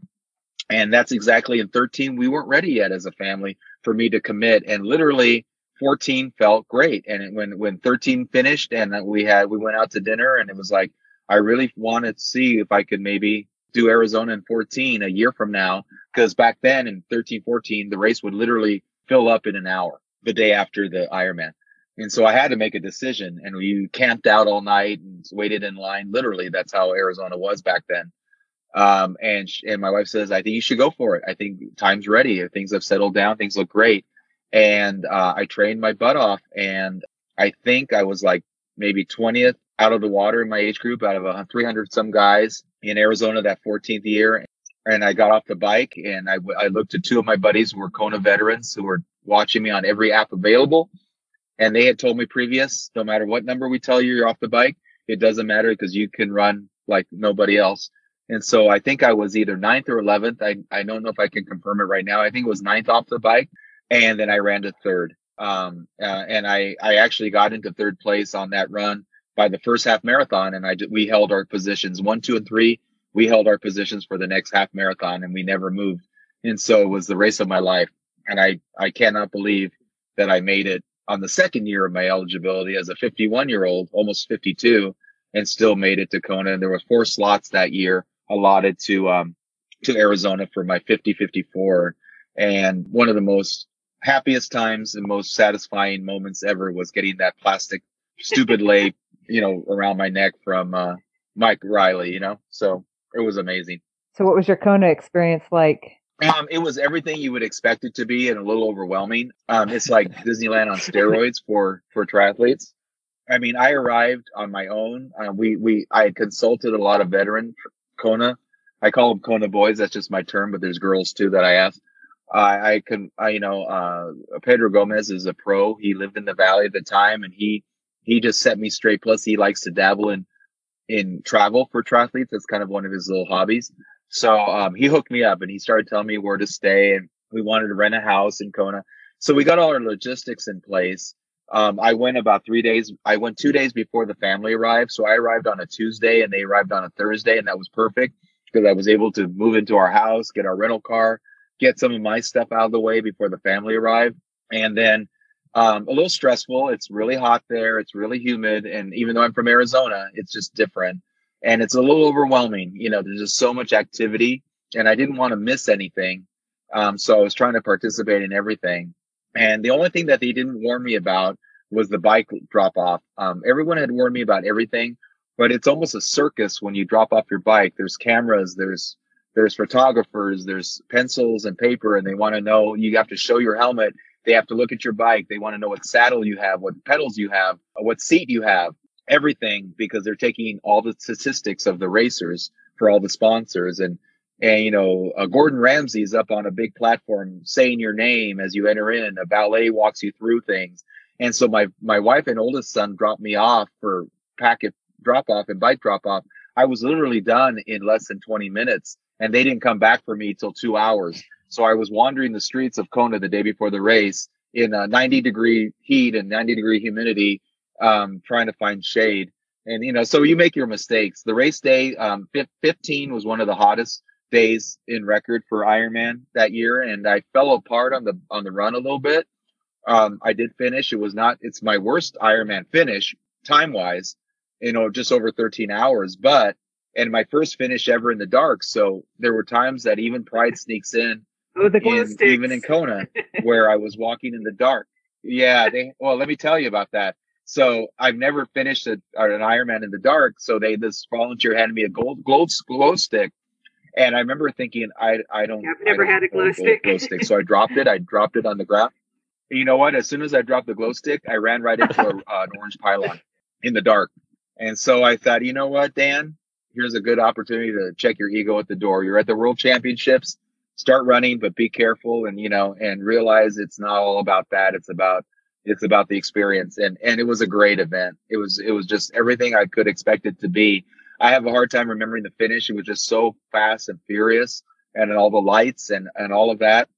And that's exactly in 13. We weren't ready yet as a family for me to commit. And literally 14 felt great. And when, when 13 finished and we had, we went out to dinner and it was like, I really wanted to see if I could maybe do Arizona in 14 a year from now. Cause back then in 13, 14, the race would literally fill up in an hour the day after the Ironman. And so I had to make a decision and we camped out all night and waited in line. Literally, that's how Arizona was back then. Um, and, and my wife says, I think you should go for it. I think time's ready. Things have settled down. Things look great. And, uh, I trained my butt off and I think I was like maybe 20th out of the water in my age group out of 300 some guys in Arizona that 14th year. And I got off the bike and I, I looked at two of my buddies who were Kona veterans who were watching me on every app available. And they had told me previous, no matter what number we tell you you're off the bike, it doesn't matter because you can run like nobody else. And so I think I was either ninth or 11th. I, I don't know if I can confirm it right now. I think it was ninth off the bike. And then I ran to third. Um, uh, and I, I actually got into third place on that run by the first half marathon. And I, we held our positions one, two, and three. We held our positions for the next half marathon and we never moved. And so it was the race of my life. And I, I cannot believe that I made it on the second year of my eligibility as a 51 year old, almost 52 and still made it to Kona. And there were four slots that year allotted to um, to Arizona for my 50 54. And one of the most happiest times and most satisfying moments ever was getting that plastic stupid lei, you know, around my neck from uh, Mike Riley, you know. So it was amazing. So what was your Kona experience like? Um, it was everything you would expect it to be and a little overwhelming. Um, it's like Disneyland on steroids for for triathletes. I mean, I arrived on my own. Uh, we we I consulted a lot of veteran Kona. I call them Kona boys. That's just my term, but there's girls too that I ask. I, I can, I, you know, uh, Pedro Gomez is a pro. He lived in the valley at the time and he, he just set me straight. Plus he likes to dabble in, in travel for triathletes. That's kind of one of his little hobbies. So, um, he hooked me up and he started telling me where to stay and we wanted to rent a house in Kona. So we got all our logistics in place. Um, I went about three days. I went two days before the family arrived. So I arrived on a Tuesday and they arrived on a Thursday and that was perfect because I was able to move into our house, get our rental car, get some of my stuff out of the way before the family arrived. And then, um, a little stressful. It's really hot there. It's really humid. And even though I'm from Arizona, it's just different and it's a little overwhelming. You know, there's just so much activity and I didn't want to miss anything. Um, so I was trying to participate in everything. And the only thing that they didn't warn me about was the bike drop off. Um, everyone had warned me about everything, but it's almost a circus when you drop off your bike. There's cameras, there's there's photographers, there's pencils and paper, and they want to know. You have to show your helmet. They have to look at your bike. They want to know what saddle you have, what pedals you have, what seat you have, everything, because they're taking all the statistics of the racers for all the sponsors. And and you know uh, gordon ramsay's up on a big platform saying your name as you enter in. A ballet walks you through things. And so my my wife and oldest son dropped me off for packet drop off and bike drop off. I was literally done in less than 20 minutes and they didn't come back for me till two hours. So i was wandering the streets of kona the day before the race in a 90 degree heat and 90 degree humidity um, trying to find shade and you know so you make your mistakes the race day um, 15 was one of the hottest days in record for Ironman that year, and I fell apart on the on the run a little bit. Um, I did finish. It was not. It's my worst Ironman finish time wise. You know, just over 13 hours, but and my first finish ever in the dark. So there were times that even pride sneaks in. Oh, the in, even in Kona, where I was walking in the dark. Yeah, they. Well, let me tell you about that. So I've never finished a, an Ironman in the dark. So they this volunteer handed me a gold glow, glow stick and I remember thinking, I I don't. I've never don't had a glow stick. glow stick. So I dropped it. I dropped it on the ground. You know what? As soon as I dropped the glow stick, I ran right into a, uh, an orange pylon in the dark. And so I thought, you know what, Dan? Here's a good opportunity to check your ego at the door. You're at the World Championships. start running, but be careful and, you know, and realize it's not all about that. It's about, it's about the experience. And, and it was a great event. It was, it was just everything I could expect it to be. I have a hard time remembering the finish. It was just so fast and furious and all the lights and, and all of that.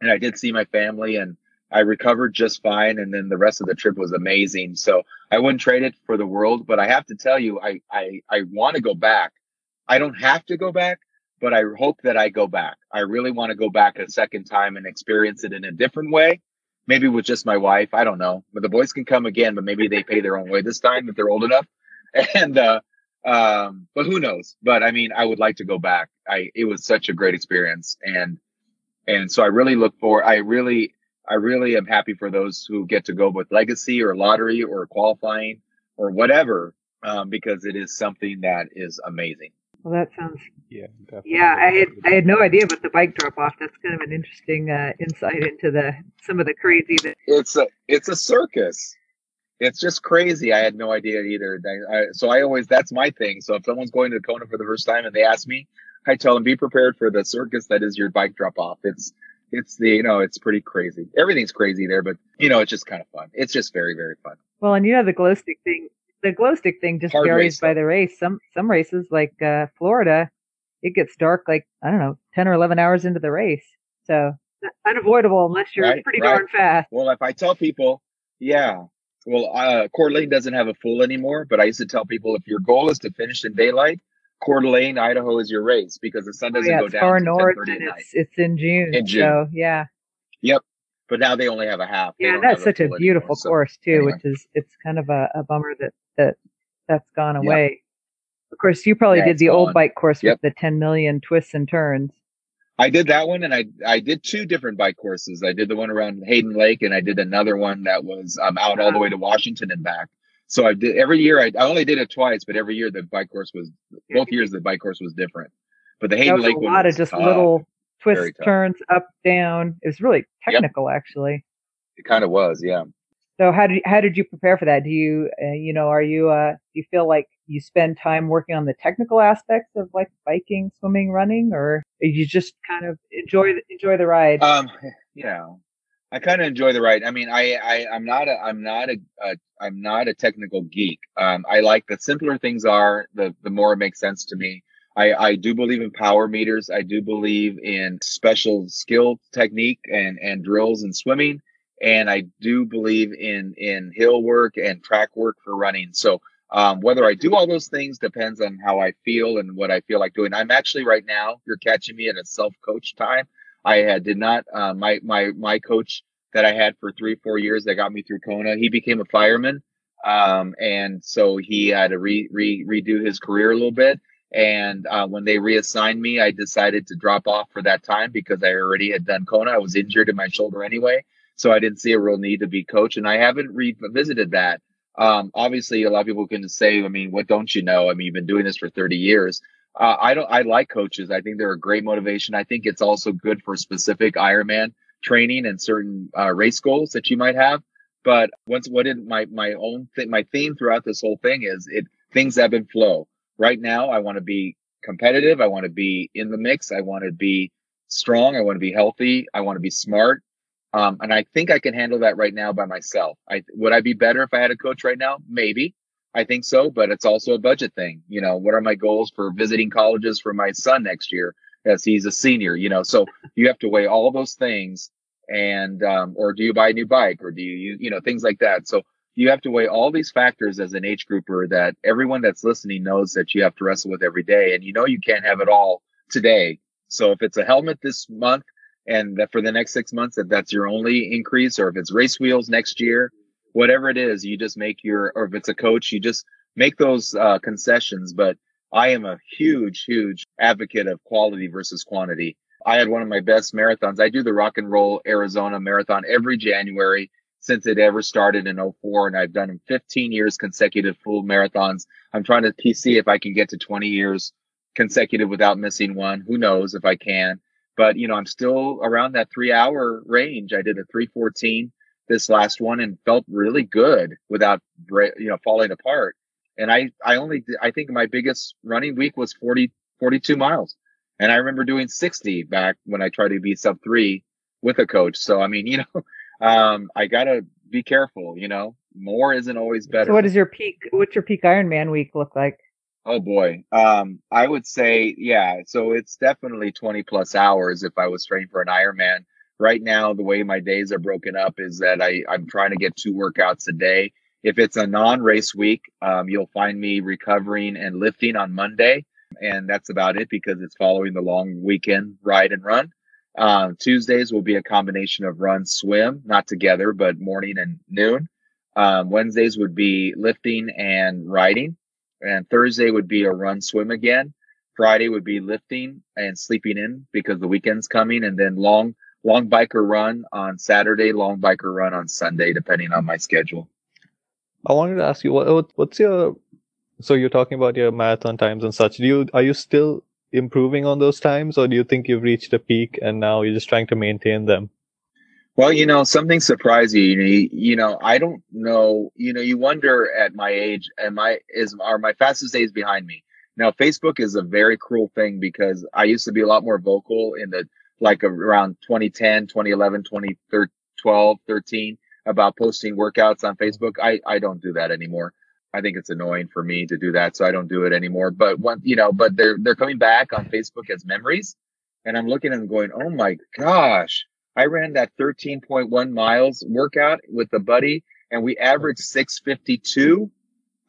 And I did see my family and I recovered just fine. And then the rest of the trip was amazing. So I wouldn't trade it for the world, but I have to tell you, I, I, I want to go back. I don't have to go back, but I hope that I go back. I really want to go back a second time and experience it in a different way. Maybe with just my wife. I don't know, but the boys can come again, but maybe they pay their own way this time if they're old enough. And, uh, um, but who knows? But I mean, I would like to go back. I, it was such a great experience. And, and so I really look for, I really, I really am happy for those who get to go with legacy or lottery or qualifying or whatever, um, because it is something that is amazing. Well, that sounds. Yeah, definitely. Yeah, I had I had no idea about the bike drop off. That's kind of an interesting uh, insight into the some of the crazy. That- It's a it's a circus. It's just crazy. I had no idea either. I, I, so I always that's my thing. So if someone's going to Kona for the first time and they ask me, I tell them be prepared for the circus that is your bike drop off. It's it's the you know it's pretty crazy. Everything's crazy there, but you know it's just kind of fun. It's just very very fun. well, and you know the glow stick thing. The glow stick thing just Hard varies race, by the race. Some some races like uh, Florida, it gets dark like I don't know, ten or eleven hours into the race. So unavoidable unless you're Right, pretty right. darn fast. Well, if I tell people, yeah, well, uh, Coeur d'Alene doesn't have a full anymore, but I used to tell people if your goal is to finish in daylight, Coeur d'Alene, Idaho is your race because the sun Oh, doesn't yeah, go it's down far north and it's it's in June. In June. So yeah, Yep. But now they only have a half. They yeah, and that's such a beautiful anymore, so- course too, anyway. which is it's kind of a, a bummer that that that's gone Yep. Of course, you probably Yeah, did the old bike course Yep. with the 10 million twists and turns. I did that one, and I I did two different bike courses. I did the one around Hayden Lake, and I did another one that was um, out all the way to Washington and back. So I did every year. I, I only did it twice, but every year the bike course was both years the bike course was different. But the Hayden was Lake a lot of just tough. little twists, turns, up, down. It was really technical, actually. It kind of was, yeah. So how did how did you prepare for that? Do you uh, you know are you uh do you feel like you spend time working on the technical aspects of like biking, swimming, running, or you just kind of enjoy the, enjoy the ride? Um, yeah, I kind of enjoy the ride. I mean, I, I, I'm not a, I'm not a, a, I'm not a technical geek. Um, I like the simpler things are, the, the more it makes sense to me. I, I do believe in power meters. I do believe in special skill technique and, and drills and swimming. And I do believe in, in hill work and track work for running. So, um, whether I do all those things depends on how I feel and what I feel like doing. I'm actually right now, you're catching me at a self coach time. I had, did not, uh, my, my, my coach that I had for three, four years that got me through Kona, he became a fireman. Um, and so he had to re, re, redo his career a little bit. And, uh, when they reassigned me, I decided to drop off for that time because I already had done Kona. I was injured in my shoulder anyway. So I didn't see a real need to be coach and I haven't revisited that. Um, obviously a lot of people can say, I mean, what don't you know? I mean, you've been doing this for 30 years. Uh, I don't, I like coaches. I think they're a great motivation. I think it's also good for specific Ironman training and certain uh, race goals that you might have. But once what did my, my own thing, my theme throughout this whole thing is it, things ebb and flow. Right now, I want to be competitive. I want to be in the mix. I want to be strong. I want to be healthy. I want to be smart. Um, and I think I can handle that right now by myself. I, would I be better if I had a coach right now? Maybe. I think so, but it's also a budget thing. You know, what are my goals for visiting colleges for my son next year as he's a senior? You know, so you have to weigh all those things and, um, or do you buy a new bike or do you, you know, things like that. So you have to weigh all these factors as an age grouper that everyone that's listening knows that you have to wrestle with every day. And you know, you can't have it all today. So if it's a helmet this month and that for the next six months, if that's your only increase, or if it's race wheels next year, whatever it is, you just make your, or if it's a coach, you just make those uh, concessions. But I am a huge, huge advocate of quality versus quantity. I had one of my best marathons. I do the Rock and Roll Arizona Marathon every January since it ever started in 04 and I've done 15 years consecutive full marathons. I'm trying to see if I can get to 20 years consecutive without missing one. Who knows if I can, but you know, I'm still around that three hour range. I did a 314 this last one and felt really good without, you know, falling apart. And I, I only, I think my biggest running week was 40, 42 miles. And I remember doing 60 back when I tried to be sub three with a coach. So, I mean, you know, um, I got to be careful, you know, more isn't always better. So what is your peak, what's your peak Ironman week look like? Oh boy. Um, I would say, yeah. So it's definitely 20 plus hours if I was training for an Ironman. Right now, the way my days are broken up is that I, I'm trying to get two workouts a day. If it's a non race week, um, you'll find me recovering and lifting on Monday. And that's about it because it's following the long weekend ride and run. Um, Tuesdays will be a combination of run, swim, not together, but morning and noon. Um, Wednesdays would be lifting and riding. And Thursday would be a run, swim again. Friday would be lifting and sleeping in because the weekend's coming. And then long, long biker run on Saturday, long biker run on Sunday, depending on my schedule. I wanted to ask you, what, what's your, so you're talking about your marathon times and such. Do you, are you still improving on those times or do you think you've reached a peak and now you're just trying to maintain them? Well, you know, something surprising. You, you know, I don't know. You know, you wonder at my age, am I is are my fastest days behind me? Now, Facebook is a very cruel thing because I used to be a lot more vocal in the like around 2010, 2011, 2012, 13 about posting workouts on Facebook. I I don't do that anymore. I think it's annoying for me to do that, so I don't do it anymore. But one, you know, but they're they're coming back on Facebook as memories, and I'm looking them going, oh my gosh I ran that 13.1 miles workout with a buddy and we averaged 652.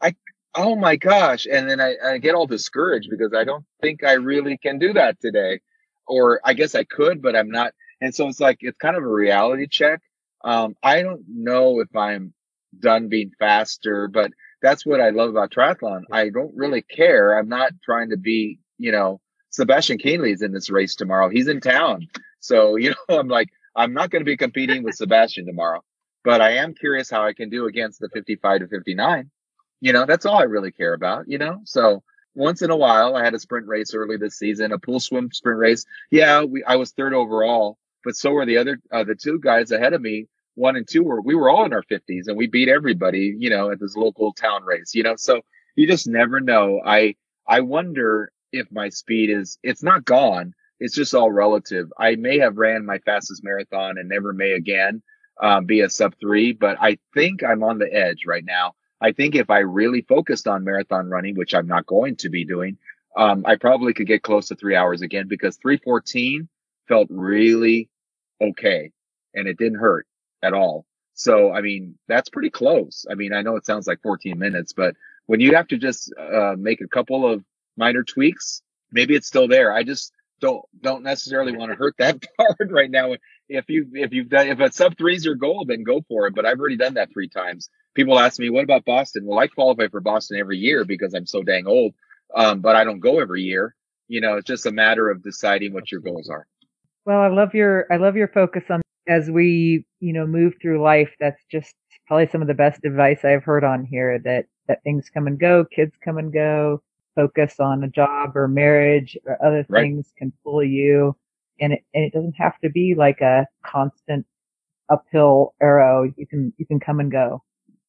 I, oh my gosh. And then I, I get all discouraged because I don't think I really can do that today. Or I guess I could, but I'm not. And so it's like, it's kind of a reality check. Um, I don't know if I'm done being faster, but that's what I love about triathlon. I don't really care. I'm not trying to be, you know, Sebastian is in this race tomorrow. He's in town. So, you know, I'm like, I'm not going to be competing with Sebastian tomorrow, but I am curious how I can do against the 55 to 59. You know, that's all I really care about, you know? So once in a while, I had a sprint race early this season, a pool swim sprint race. Yeah, we, I was third overall, but so were the other, uh, the two guys ahead of me. One and two were, we were all in our fifties and we beat everybody, you know, at this local town race, you know? So you just never know. I, I wonder if my speed is, it's not gone, it's just all relative. I may have ran my fastest marathon and never may again be a sub three, but I think I'm on the edge right now. I think if I really focused on marathon running, which I'm not going to be doing, um, I probably could get close to three hours again because 314 felt really okay and it didn't hurt at all. So, I mean, that's pretty close. I mean, I know it sounds like 14 minutes, but when you have to just uh, make a couple of minor tweaks, maybe it's still there. I just, don't don't necessarily want to hurt that part right now. If you if you've done if a sub three is your goal, then go for it. But I've already done that three times. People ask me, "What about Boston?" Well, I qualify for Boston every year because I'm so dang old. Um, but I don't go every year. You know, it's just a matter of deciding what your goals are. Well, I love your I love your focus on as we you know move through life. That's just probably some of the best advice I've heard on here. That that things come and go, kids come and go focus on a job or marriage or other right. things can pull you. And it, and it doesn't have to be like a constant uphill arrow. You can, you can come and go.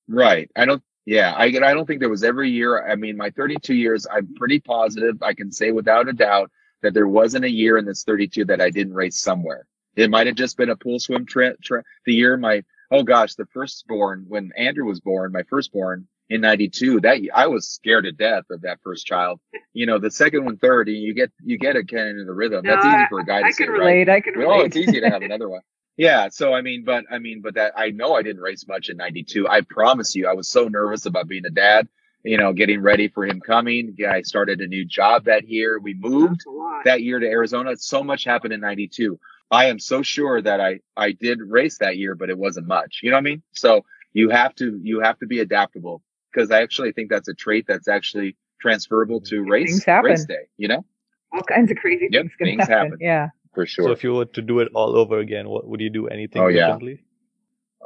Right. I don't, yeah, I, I don't think there was every year. I mean, my 32 years, I'm pretty positive. I can say without a doubt that there wasn't a year in this 32 that I didn't race somewhere. It might have just been a pool swim trip. the year my, oh gosh, the firstborn, when Andrew was born, my firstborn, in 92 that i was scared to death of that first child. You know the second one third and you get you get a kind into the rhythm. No, that's easy for a guy to I say can relate right? i can relate oh it's easy to have another one. Yeah so i mean but i mean but that i know i didn't race much in 92 i promise you i was so nervous about being a dad you know getting ready for him coming. Yeah i started a new job that year. We moved that year to arizona. So much happened in 92 i am so sure that i i did race that year but it wasn't much. You know what i mean? So you have to you have to be adaptable because I actually think that's a trait that's actually transferable to race race day. You know, all kinds of crazy yep, things, things happen. happen. Yeah, for sure. So if you were to do it all over again, what would you do? Anything oh, differently? Yeah.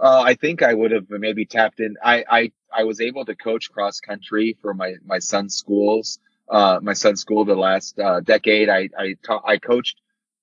Uh, I think I would have maybe tapped in. I, I I was able to coach cross country for my my son's schools. Uh, my son's school the last uh, decade. I I taught, I coached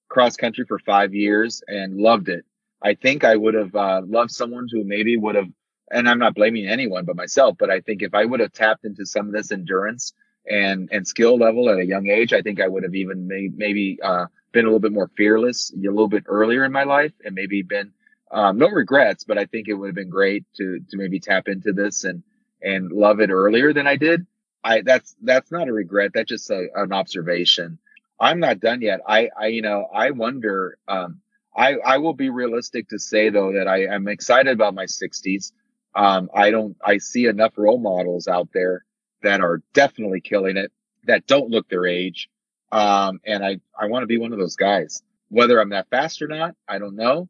cross country for five years and loved it. I think I would have uh, loved someone who maybe would have and I'm not blaming anyone but myself, but I think if I would have tapped into some of this endurance and and skill level at a young age. I think I would have even may, maybe uh, been a little bit more fearless a little bit earlier in my life, and maybe been um, no regrets. But I think it would have been great to to maybe tap into this and and love it earlier than I did. I that's that's not a regret. That's just a, an observation. I'm not done yet. I I you know I wonder. Um, I I will be realistic to say though that I am excited about my 60s. Um, I don't. I see enough role models out there that are definitely killing it that don't look their age. Um, and I, I want to be one of those guys. Whether I'm that fast or not, I don't know.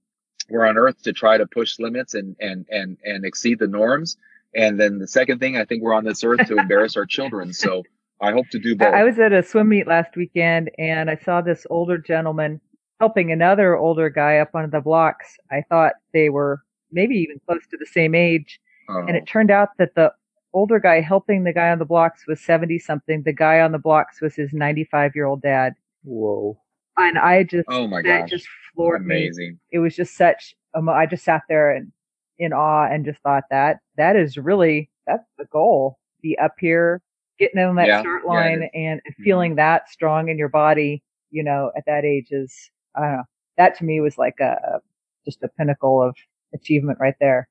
We're on earth to try to push limits and, and, and, and exceed the norms. And then the second thing, I think we're on this earth to embarrass our children. So I hope to do both. I was at a swim meet last weekend and I saw this older gentleman helping another older guy up on the blocks. I thought they were maybe even close to the same age. Oh. And it turned out that the older guy helping the guy on the blocks was 70 something. The guy on the blocks was his 95 year old dad. Whoa. And I just, oh my that gosh. just floored Amazing. me. It was just such, um, I just sat there and in awe and just thought that that is really, that's the goal. Be up here, getting on that Yeah, start line it and feeling that strong in your body, you know, at that age is, I don't know. That to me was like a- just a pinnacle of achievement right there.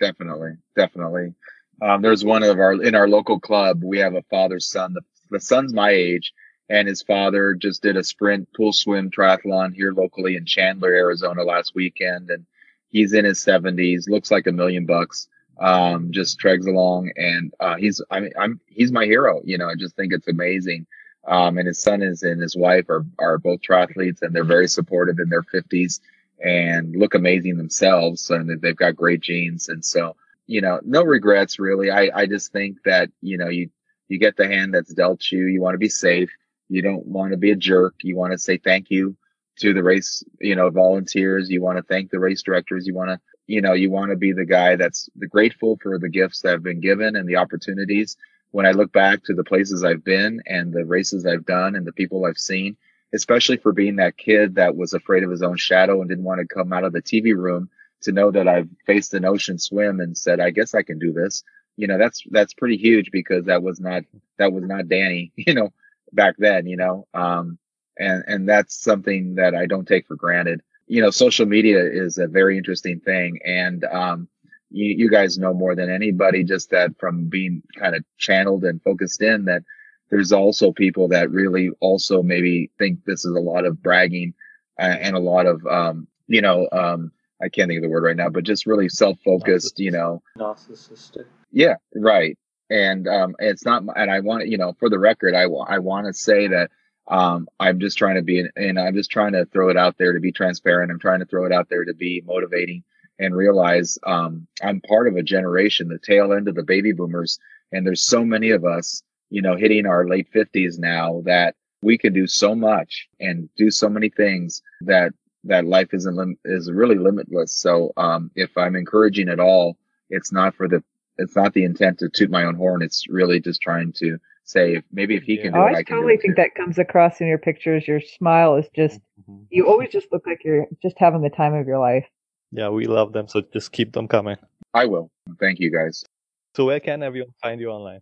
Definitely. Definitely. Um, there's one of our, in our local club, we have a father son. The, the son's my age and his father just did a sprint pool swim triathlon here locally in Chandler, Arizona last weekend. And he's in his seventies, looks like a million bucks. Um, just tregs along and, uh, he's, I mean, I'm, he's my hero. You know, I just think it's amazing. Um, and his son is and his wife are, are both triathletes and they're very supportive in their fifties and look amazing themselves. And they've got great genes. And so, you know, no regrets really. I, I just think that, you know, you, you get the hand that's dealt you. You want to be safe. You don't want to be a jerk. You want to say thank you to the race, you know, volunteers. You want to thank the race directors. You want to, you know, you want to be the guy that's grateful for the gifts that have been given and the opportunities. When I look back to the places I've been and the races I've done and the people I've seen, especially for being that kid that was afraid of his own shadow and didn't want to come out of the TV room to know that I've faced an ocean swim and said, I guess I can do this. You know, that's, that's pretty huge because that was not, that was not Danny, you know, back then, you know, um, and, and that's something that I don't take for granted. You know, social media is a very interesting thing. And, um, you, you guys know more than anybody, just that from being kind of channeled and focused in that there's also people that really also maybe think this is a lot of bragging uh, and a lot of, um, you know, um, I can't think of the word right now, but just really self-focused, you know. Narcissistic. Yeah, right. And um, it's not, and I want you know, for the record, I, I want to say that um, I'm just trying to be, and I'm just trying to throw it out there to be transparent. I'm trying to throw it out there to be motivating and realize um, I'm part of a generation, the tail end of the baby boomers, and there's so many of us, you know, hitting our late 50s now that we can do so much and do so many things that that life isn't lim- is really limitless. So um, if I'm encouraging at all, it's not for the it's not the intent to toot my own horn. It's really just trying to say if maybe if he can do Oh, it, I I can totally do it. think too. that comes across in your pictures. Your smile is just, Mhm. you always just look like you're just having the time of your life. Yeah, we love them, so just keep them coming. I will. Thank you guys. So where can everyone find you online?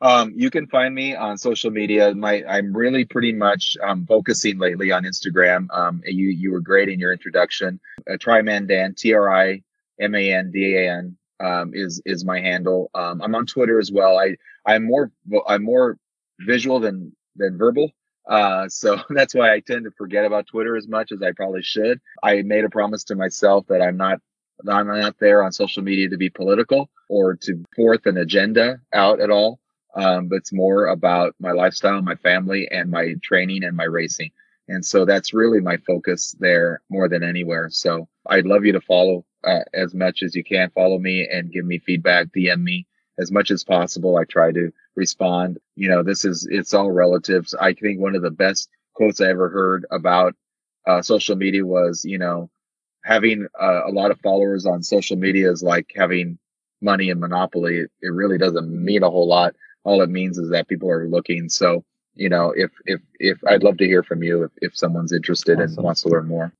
Um, you can find me on social media. My I'm really pretty much um, focusing lately on Instagram. Um, you you were great in your introduction. Uh, Trimandan T R I M A N D A N um, is is my handle. Um, I'm on Twitter as well. I I'm more I'm more visual than than verbal. Uh, so that's why I tend to forget about Twitter as much as I probably should. I made a promise to myself that I'm not I'm not there on social media to be political or to forth an agenda out at all um, but it's more about my lifestyle, my family, and my training and my racing. And so that's really my focus there more than anywhere. So I'd love you to follow uh, as much as you can. Follow me and give me feedback, DM me as much as possible. I try to respond. You know, this is, it's all relatives. I think one of the best quotes I ever heard about uh, social media was, you know, having uh, a lot of followers on social media is like having money in Monopoly. It, it really doesn't mean a whole lot all it means is that people are looking. So, you know, if, if, if I'd love to hear from you if, if someone's interested and wants to learn more.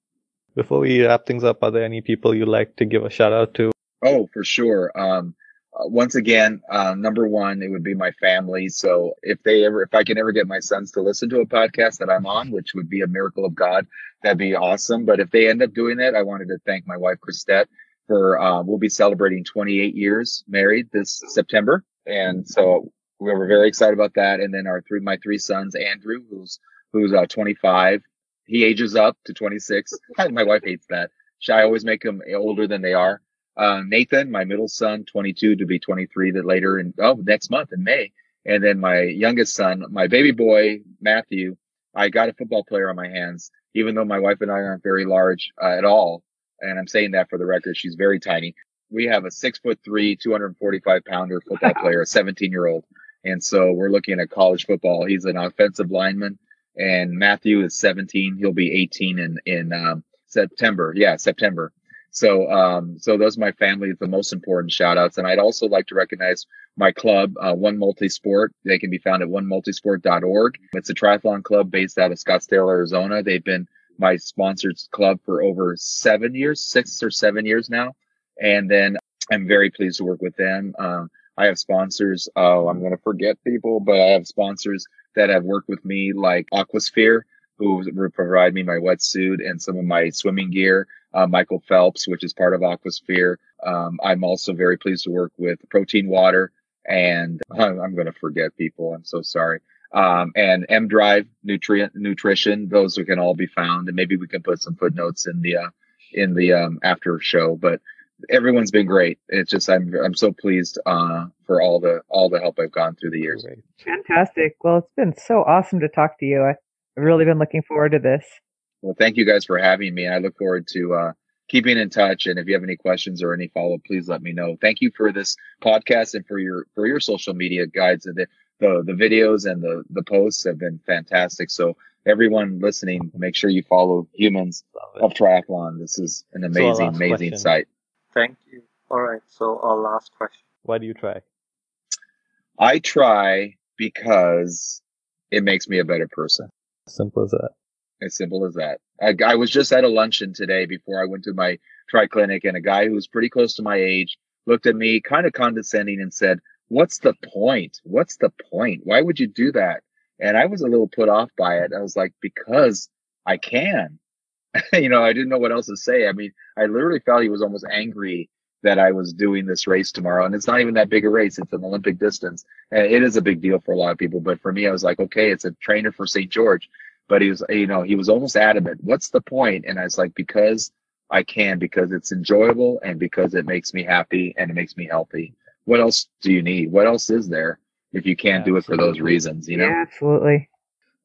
Before we wrap things up, are there any people you'd like to give a shout out to? Oh, for sure. Um, uh, once again, uh, number one, it would be my family. So if they ever, if I can ever get my sons to listen to a podcast that I'm on, which would be a miracle of God, that'd be awesome. But if they end up doing that, I wanted to thank my wife, Christette, for, uh, we'll be celebrating 28 years married this September. And so we were very excited about that. And then our three, my three sons, Andrew, who's, who's, uh, 25. He ages up to 26. my wife hates that. Should I always make them older than they are. Uh, Nathan, my middle son, 22 to be 23 that later in, oh, next month in May. And then my youngest son, my baby boy, Matthew, I got a football player on my hands, even though my wife and I aren't very large uh, at all. And I'm saying that for the record. She's very tiny. We have a six foot three, 245 pounder football player, a 17 year old. And so we're looking at college football. He's an offensive lineman and Matthew is 17. He'll be 18 in, in, um, September. Yeah, September. So, um, so those are my family, the most important shout outs. And I'd also like to recognize my club, uh, One Multisport. They can be found at onemultisport.org. It's a triathlon club based out of Scottsdale, Arizona. They've been my sponsored club for over seven years, six or seven years now. And then I'm very pleased to work with them. Um, I have sponsors. Oh, I'm going to forget people, but I have sponsors that have worked with me like Aquasphere who provide me my wetsuit and some of my swimming gear. Uh, Michael Phelps, which is part of Aquasphere. Um, I'm also very pleased to work with Protein Water, and I'm going to forget people. I'm so sorry. Um, and M Drive Nutrient Nutrition. Those can all be found, and maybe we can put some footnotes in the uh, in the um, after show. But everyone's been great. It's just I'm I'm so pleased uh, for all the all the help I've gone through the years. Fantastic. Well, it's been so awesome to talk to you. I, I've really been looking forward to this. Well, thank you guys for having me. I look forward to uh, keeping in touch. And if you have any questions or any follow up, please let me know. Thank you for this podcast and for your for your social media guides. The the, the videos and the the posts have been fantastic. So everyone listening, make sure you follow Humans of Triathlon. This is an amazing, so amazing question. site. Thank you. All right. So our last question. Why do you try? I try because it makes me a better person. Simple as that. As simple as that. I, I was just at a luncheon today before I went to my tri clinic, and a guy who was pretty close to my age looked at me kind of condescending and said, What's the point? What's the point? Why would you do that? And I was a little put off by it. I was like, Because I can. you know, I didn't know what else to say. I mean, I literally felt he was almost angry that I was doing this race tomorrow. And it's not even that big a race. It's an Olympic distance. It is a big deal for a lot of people. But for me, I was like, okay, it's a trainer for St. George. But he was, you know, he was almost adamant. What's the point? And I was like, because I can, because it's enjoyable and because it makes me happy and it makes me healthy. What else do you need? What else is there if you can't do it for those reasons, you know? Yeah, absolutely.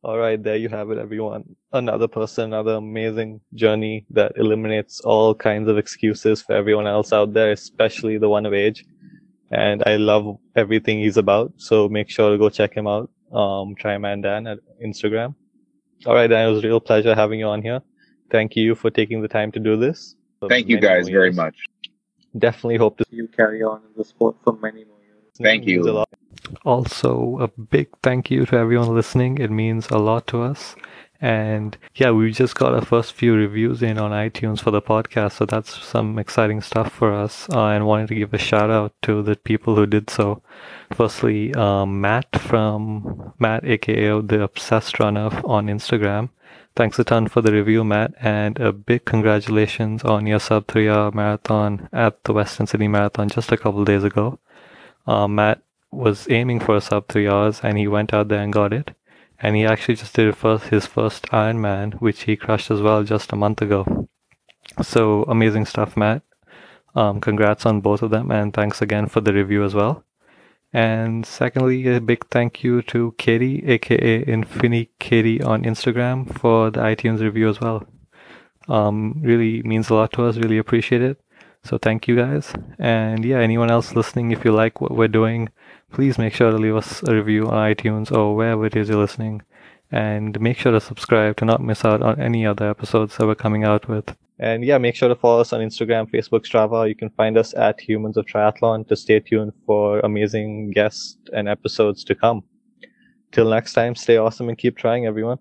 All right, there you have it, everyone. Another person, another amazing journey that eliminates all kinds of excuses for everyone else out there, especially the one of age. And I love everything he's about. So make sure to go check him out. Um, Triman Dan at Instagram. All right, Dan, it was a real pleasure having you on here. Thank you for taking the time to do this. Thank you guys very much. Definitely hope to see you carry on in the sport for many more years. Thank you. Also, a big thank you to everyone listening. It means a lot to us. And yeah, we just got our first few reviews in on iTunes for the podcast, so that's some exciting stuff for us. Uh, and wanted to give a shout out to the people who did so. Firstly, um, Matt from Matt, aka the Obsessed Runner on Instagram. Thanks a ton for the review, Matt, and a big congratulations on your sub three hour marathon at the Western Sydney Marathon just a couple days ago. Uh, Matt was aiming for a sub three hours and he went out there and got it. And he actually just did first, his first Ironman, which he crushed as well just a month ago. So amazing stuff, Matt. Um, congrats on both of them, and thanks again for the review as well. And secondly, a big thank you to Katie, aka Infini Katie on Instagram, for the iTunes review as well. Um, really means a lot to us. Really appreciate it. So thank you guys. And yeah, anyone else listening, if you like what we're doing, please make sure to leave us a review on iTunes or wherever it is you're listening. And make sure to subscribe to not miss out on any other episodes that we're coming out with. And yeah, make sure to follow us on Instagram, Facebook, Strava. You can find us at Humans of Triathlon to stay tuned for amazing guests and episodes to come. Till next time, stay awesome and keep trying, everyone.